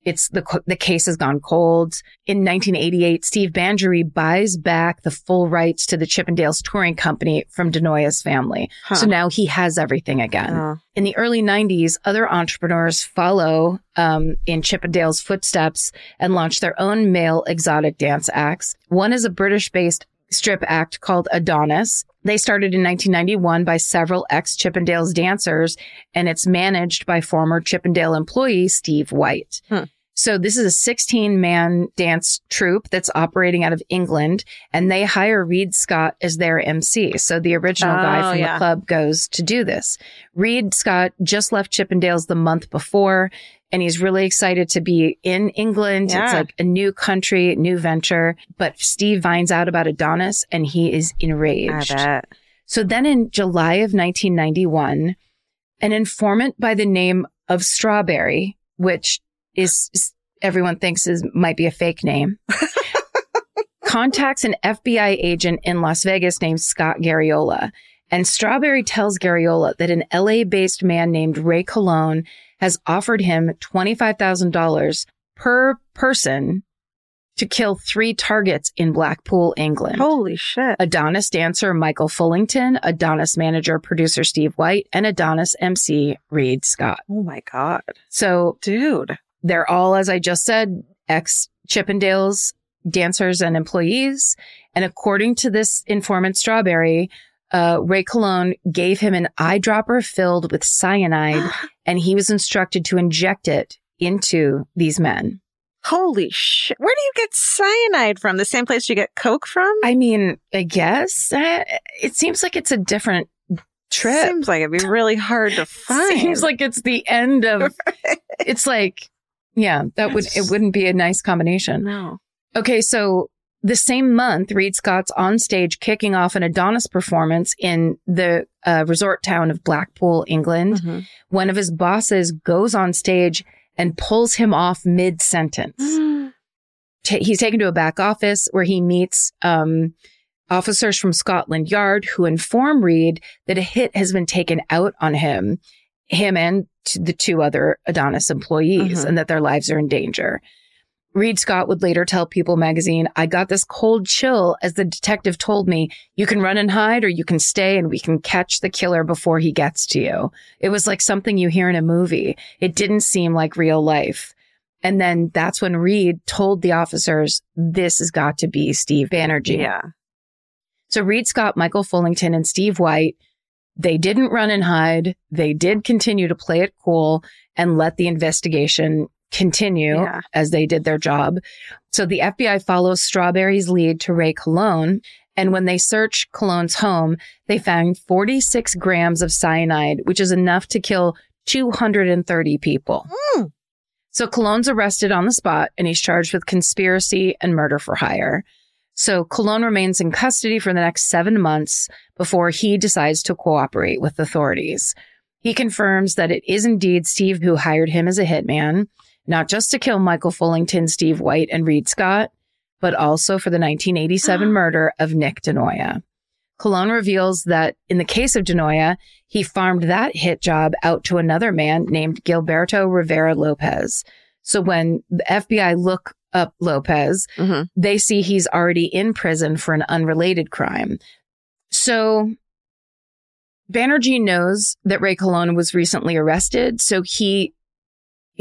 It's the the case has gone cold. In 1988, Steve Banerjee buys back the full rights to the Chippendales touring company from DeNoia's family. Huh. So now he has everything again. Oh. In the early 90s, other entrepreneurs follow um, in Chippendale's footsteps and launch their own male exotic dance acts. One is a British based strip act called Adonis. They started in 1991 by several ex Chippendales dancers, and it's managed by former Chippendale employee Steve White. Hmm. So this is a 16 man dance troupe that's operating out of England, and they hire Reed Scott as their MC. So the original guy Oh, from yeah. the club goes to do this. Reed Scott just left Chippendales the month before, and he's really excited to be in England. It's like a new country, new venture. But Steve finds out about Adonis, and he is I enraged. bet. So then in July of 1991, an informant by the name of Strawberry, which is, is- everyone thinks is might be a fake name, contacts an FBI agent in Las Vegas named Scott Garriola. And Strawberry tells Garriola that an LA based man named Ray Colon has offered him $25,000 per person to kill three targets in Blackpool, England. Holy shit. Adonis dancer Michael Fullington, Adonis manager producer Steve White, and Adonis MC Reed Scott. Oh my God. So Dude. they're all, as I just said, ex Chippendales dancers and employees. And according to this informant Strawberry, uh, Ray Colon gave him an eyedropper filled with cyanide and he was instructed to inject it into these men. Holy shit. Where do you get cyanide from? The same place you get Coke from? I mean, I guess uh, it seems like it's a different trip. Seems like it'd be really hard to find. Seems like it's the end of. It's like, yeah, that would it wouldn't be a nice combination. no. Okay, so the same month, Reed Scott's on stage kicking off an Adonis performance in the uh, resort town of Blackpool, England. Mhm. One of his bosses goes on stage and pulls him off mid sentence. ta- he's taken to a back office where he meets um, officers from Scotland Yard who inform Reed that a hit has been taken out on him, him and t- the two other Adonis employees, Mhm. and that their lives are in danger. Reed Scott would later tell People magazine, I got this cold chill as the detective told me, you can run and hide or you can stay and we can catch the killer before he gets to you. It was like something you hear in a movie. It didn't seem like real life. And then that's when Reed told the officers, this has got to be Steve Banerjee. Yeah. So Reed Scott, Michael Fullington, and Steve White, they didn't run and hide. They did continue to play it cool and let the investigation continue Yeah. as they did their job. So the FBI follows Strawberry's lead to Ray Colon. And when they search Colon's home, they found 46 grams of cyanide, which is enough to kill 230 people. Hmm. So Colon's arrested on the spot and he's charged with conspiracy and murder for hire. So Colon remains in custody for the next seven months before he decides to cooperate with authorities. He confirms that it is indeed Steve who hired him as a hitman, not just to kill Michael Fullington, Steve White, and Reed Scott, but also for the 1987 murder of Nick DeNoia. Colon reveals that in the case of DeNoia, he farmed that hit job out to another man named Gilberto Rivera Lopez. So when the FBI look up Lopez, Mhm. they see he's already in prison for an unrelated crime. So Banerjee knows that Ray Colon was recently arrested, so he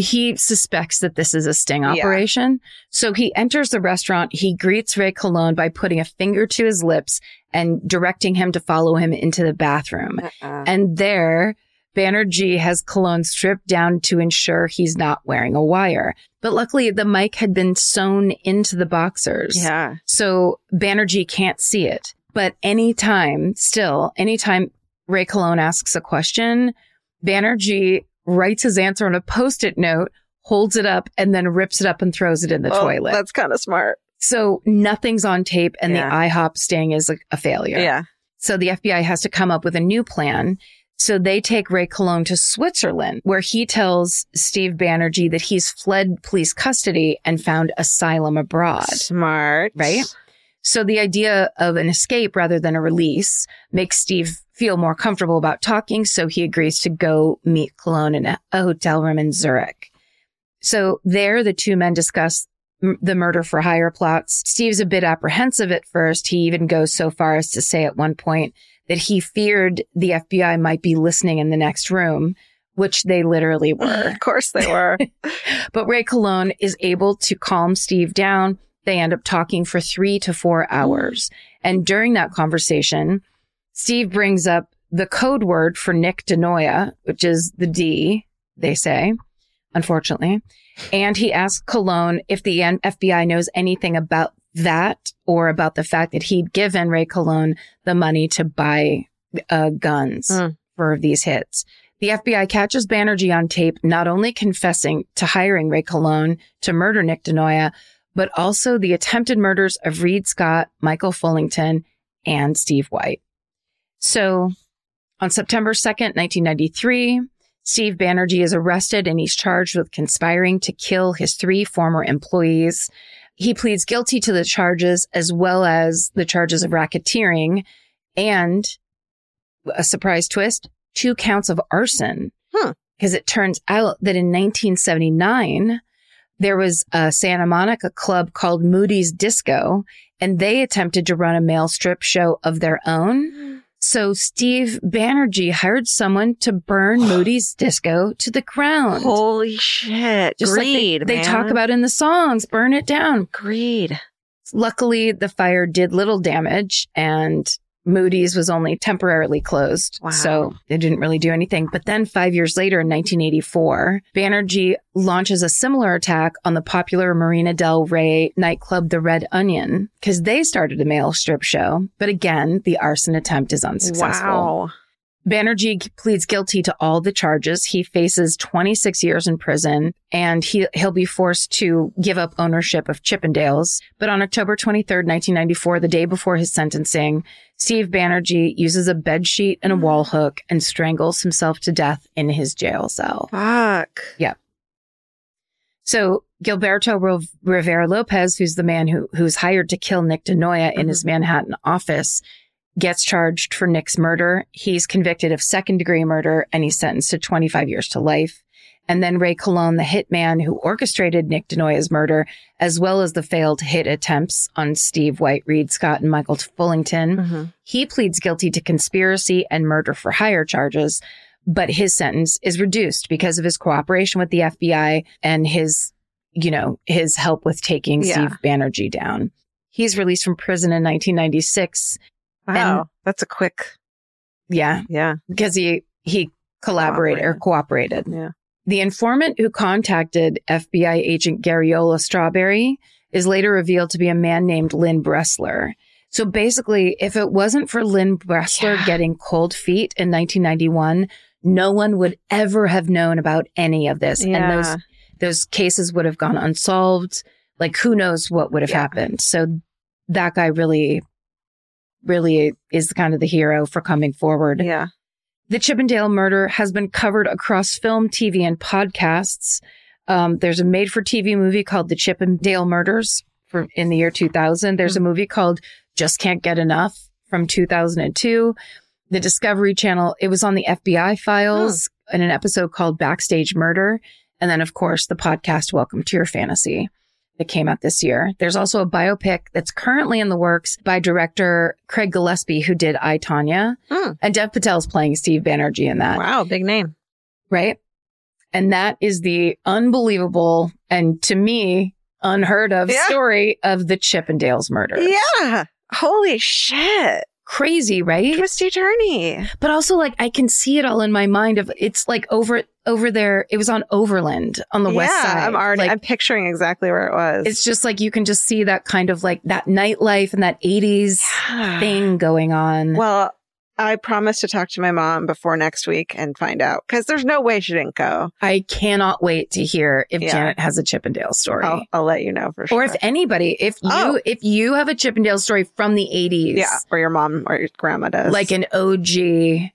he suspects that this is a sting Yeah. operation. So he enters the restaurant. He greets Ray Colon by putting a finger to his lips and directing him to follow him into the bathroom. Uh-uh. And there, Banerjee has Colon stripped down to ensure he's not wearing a wire. But luckily, the mic had been sewn into the boxers. Yeah. So Banerjee can't see it. But anytime, still, anytime Ray Colon asks a question, Banerjee writes his answer on a post it note, holds it up, and then rips it up and throws it in the Oh, toilet. That's kind of smart. So nothing's on tape, and Yeah. the IHOP sting is a, a failure. Yeah. So the FBI has to come up with a new plan. So they take Ray Colon to Switzerland, where he tells Steve Banerjee that he's fled police custody and found asylum abroad. Smart. Right? So the idea of an escape rather than a release makes Steve feel more comfortable about talking. So he agrees to go meet Colon in a, a hotel room in Zurich. So there, the two men discuss m- the murder for hire plots. Steve's a bit apprehensive at first. He even goes so far as to say at one point that he feared the FBI might be listening in the next room, which they literally were. Of course they were. But Ray Colon is able to calm Steve down. They end up talking for three to four hmm. hours. And during that conversation, Steve brings up the code word for Nick DeNoia, which is the D, they say, unfortunately. And he asks Colon if the FBI knows anything about that or about the fact that he'd given Ray Colon the money to buy uh, guns Mm. for these hits. The FBI catches Banerjee on tape, not only confessing to hiring Ray Colon to murder Nick DeNoia, but also the attempted murders of Reed Scott, Michael Fullington, and Steve White. So on September 2nd, 1993, Steve Banerjee is arrested and he's charged with conspiring to kill his three former employees. He pleads guilty to the charges as well as the charges of racketeering and a surprise twist, two counts of arson. Hmm. Because it turns out that in 1979, there was a Santa Monica club called Moody's Disco, and they attempted to run a male strip show of their own. So Steve Banerjee hired someone to burn Moody's Disco to the ground. Holy shit. Just like Greed. they, they talk about in the songs, burn it down. greed. Luckily, the fire did little damage and Moody's was only temporarily closed. Wow. So it didn't really do anything. But then five years later in 1984, Banerjee launches a similar attack on the popular Marina Del Rey nightclub, The Red Onion, because they started a male strip show. But again, the arson attempt is unsuccessful. Wow. Banerjee pleads guilty to all the charges. He faces 26 years in prison and he, he'll be forced to give up ownership of Chippendales. But on October 23rd, 1994, the day before his sentencing, Steve Banerjee uses a bed sheet and a mm. wall hook and strangles himself to death in his jail cell. Fuck. Yep. So Gilberto Rivera Lopez, who's the man who who's hired to kill Nick DeNoia in his mm-hmm. Manhattan office, gets charged for Nick's murder. He's convicted of second degree murder and he's sentenced to 25 years to life. And then Ray Colon, the hitman who orchestrated Nick DeNoia's murder, as well as the failed hit attempts on Steve White, Reed Scott, and Michael Fullington. Mm-hmm. He pleads guilty to conspiracy and murder for hire charges, but his sentence is reduced because of his cooperation with the FBI and his, you know, his help with taking Yeah. Steve Banerjee down. He's released from prison in 1996. Wow. That's a quick. Yeah, Yeah. because he he collaborated or cooperated. Yeah. The informant who contacted FBI agent Garriola Strawberry is later revealed to be a man named Lynn Bressler. So basically, if it wasn't for Lynn Bressler Yeah. getting cold feet in 1991, no one would ever have known about any of this. And those those cases would have gone unsolved. Like who knows what would have Yeah. happened. So that guy really, really is kind of the hero for coming forward. Yeah. The Chippendale murder has been covered across film, TV, and podcasts. Um, there's a made for TV movie called The Chippendale Murders for, in the year 2000. There's a movie called Just Can't Get Enough from 2002. The Discovery Channel, it was on the FBI files in an episode called Backstage Murder. And then, of course, the podcast Welcome to Your Fantasy that came out this year. There's also a biopic that's currently in the works by director Craig Gillespie, who did I, Tanya. Hmm. And Dev Patel's playing Steve Banerjee in that, Wow. Big name. right? And that is the unbelievable and to me unheard of Yeah. story of the Chippendales murder. Yeah. Holy shit. Crazy, right? Twisty journey. But also like I can see it all in my mind of it's like over over there. It was on Overland on the yeah, west side. I'm already, like, I'm picturing exactly where it was. it's just like you can just see that kind of like that nightlife and that 80s Yeah. thing going on. Well, I promise to talk to my mom before next week and find out because there's no way she didn't go. I cannot wait to hear if Yeah. Janet has a Chippendale story. I'll, I'll let you know for sure. Or if anybody, if you Oh. if you have a Chippendale story from the 80s, yeah, or your mom or your grandma does. like an OG,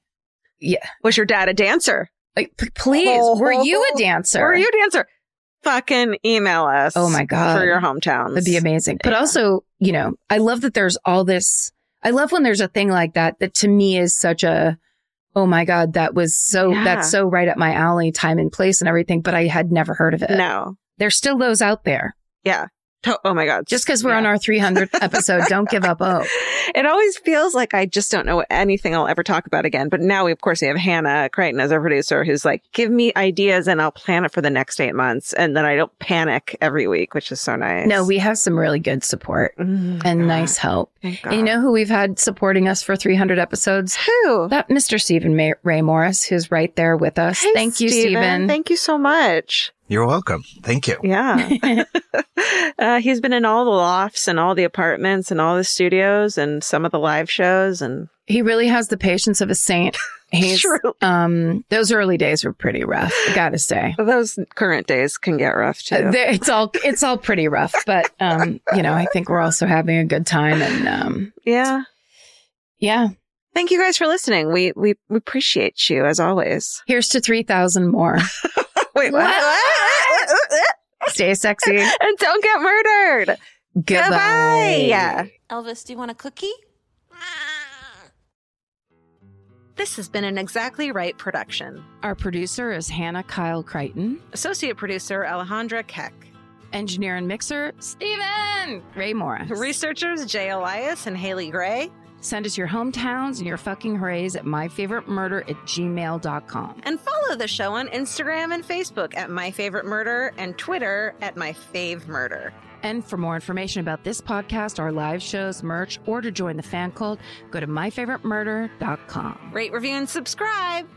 Yeah, was your dad a dancer? like p- please, were you a oh, dancer? Were you a dancer? Fucking email us. Oh my God. For your hometowns. That'd be amazing. But Yeah. also, you know, I love that there's all this. I love when there's a thing like that that to me is such a, oh my God, that was so, Yeah. that's so right up my alley, time and place and everything. But I had never heard of it. No. There's still those out there. Yeah. To- oh my God. Just because we're on our 300th episode, don't give up hope. It always feels like I just don't know anything I'll ever talk about again. But now we, of course, we have Hannah Crichton as our producer who's like, give me ideas and I'll plan it for the next eight months. And then I don't panic every week, which is so nice. No, we have some really good support Mm, and God. nice help. You know who we've had supporting us for 300 episodes? who? That Mr. Steven May- Ray Morris, who's right there with us. Hey, Thank you, Steven. Thank you so much. You're welcome. Thank you. Yeah. uh, he's been in all the lofts and all the apartments and all the studios and some of the live shows. And he really has the patience of a saint. He's, True. um, those early days were pretty rough, I gotta say. those current days can get rough too. Uh, they- It's all, it's all pretty rough, but, um, you know, I think we're also having a good time and, um, yeah. yeah, Thank you guys for listening. We, we, we appreciate you as always. here's to 3,000 more. Wait, what? Stay sexy. and don't get murdered. Goodbye. Goodbye. Elvis, do you want a cookie? This has been an Exactly Right production. Our producer is Hannah Kyle Crichton. Associate producer Alejandra Keck. Engineer and mixer, Steven Ray Morris. Researchers Jay Elias and Haley Gray. Send us your hometowns and your fucking hoorays at myfavoriteMurder at gmail.com. And follow the show on Instagram and Facebook at myfavoritemurder and Twitter at myfavemurder. And for more information about this podcast, our live shows, merch, or to join the fan cult, go to myfavoriteMurder.com. Rate, review, and subscribe.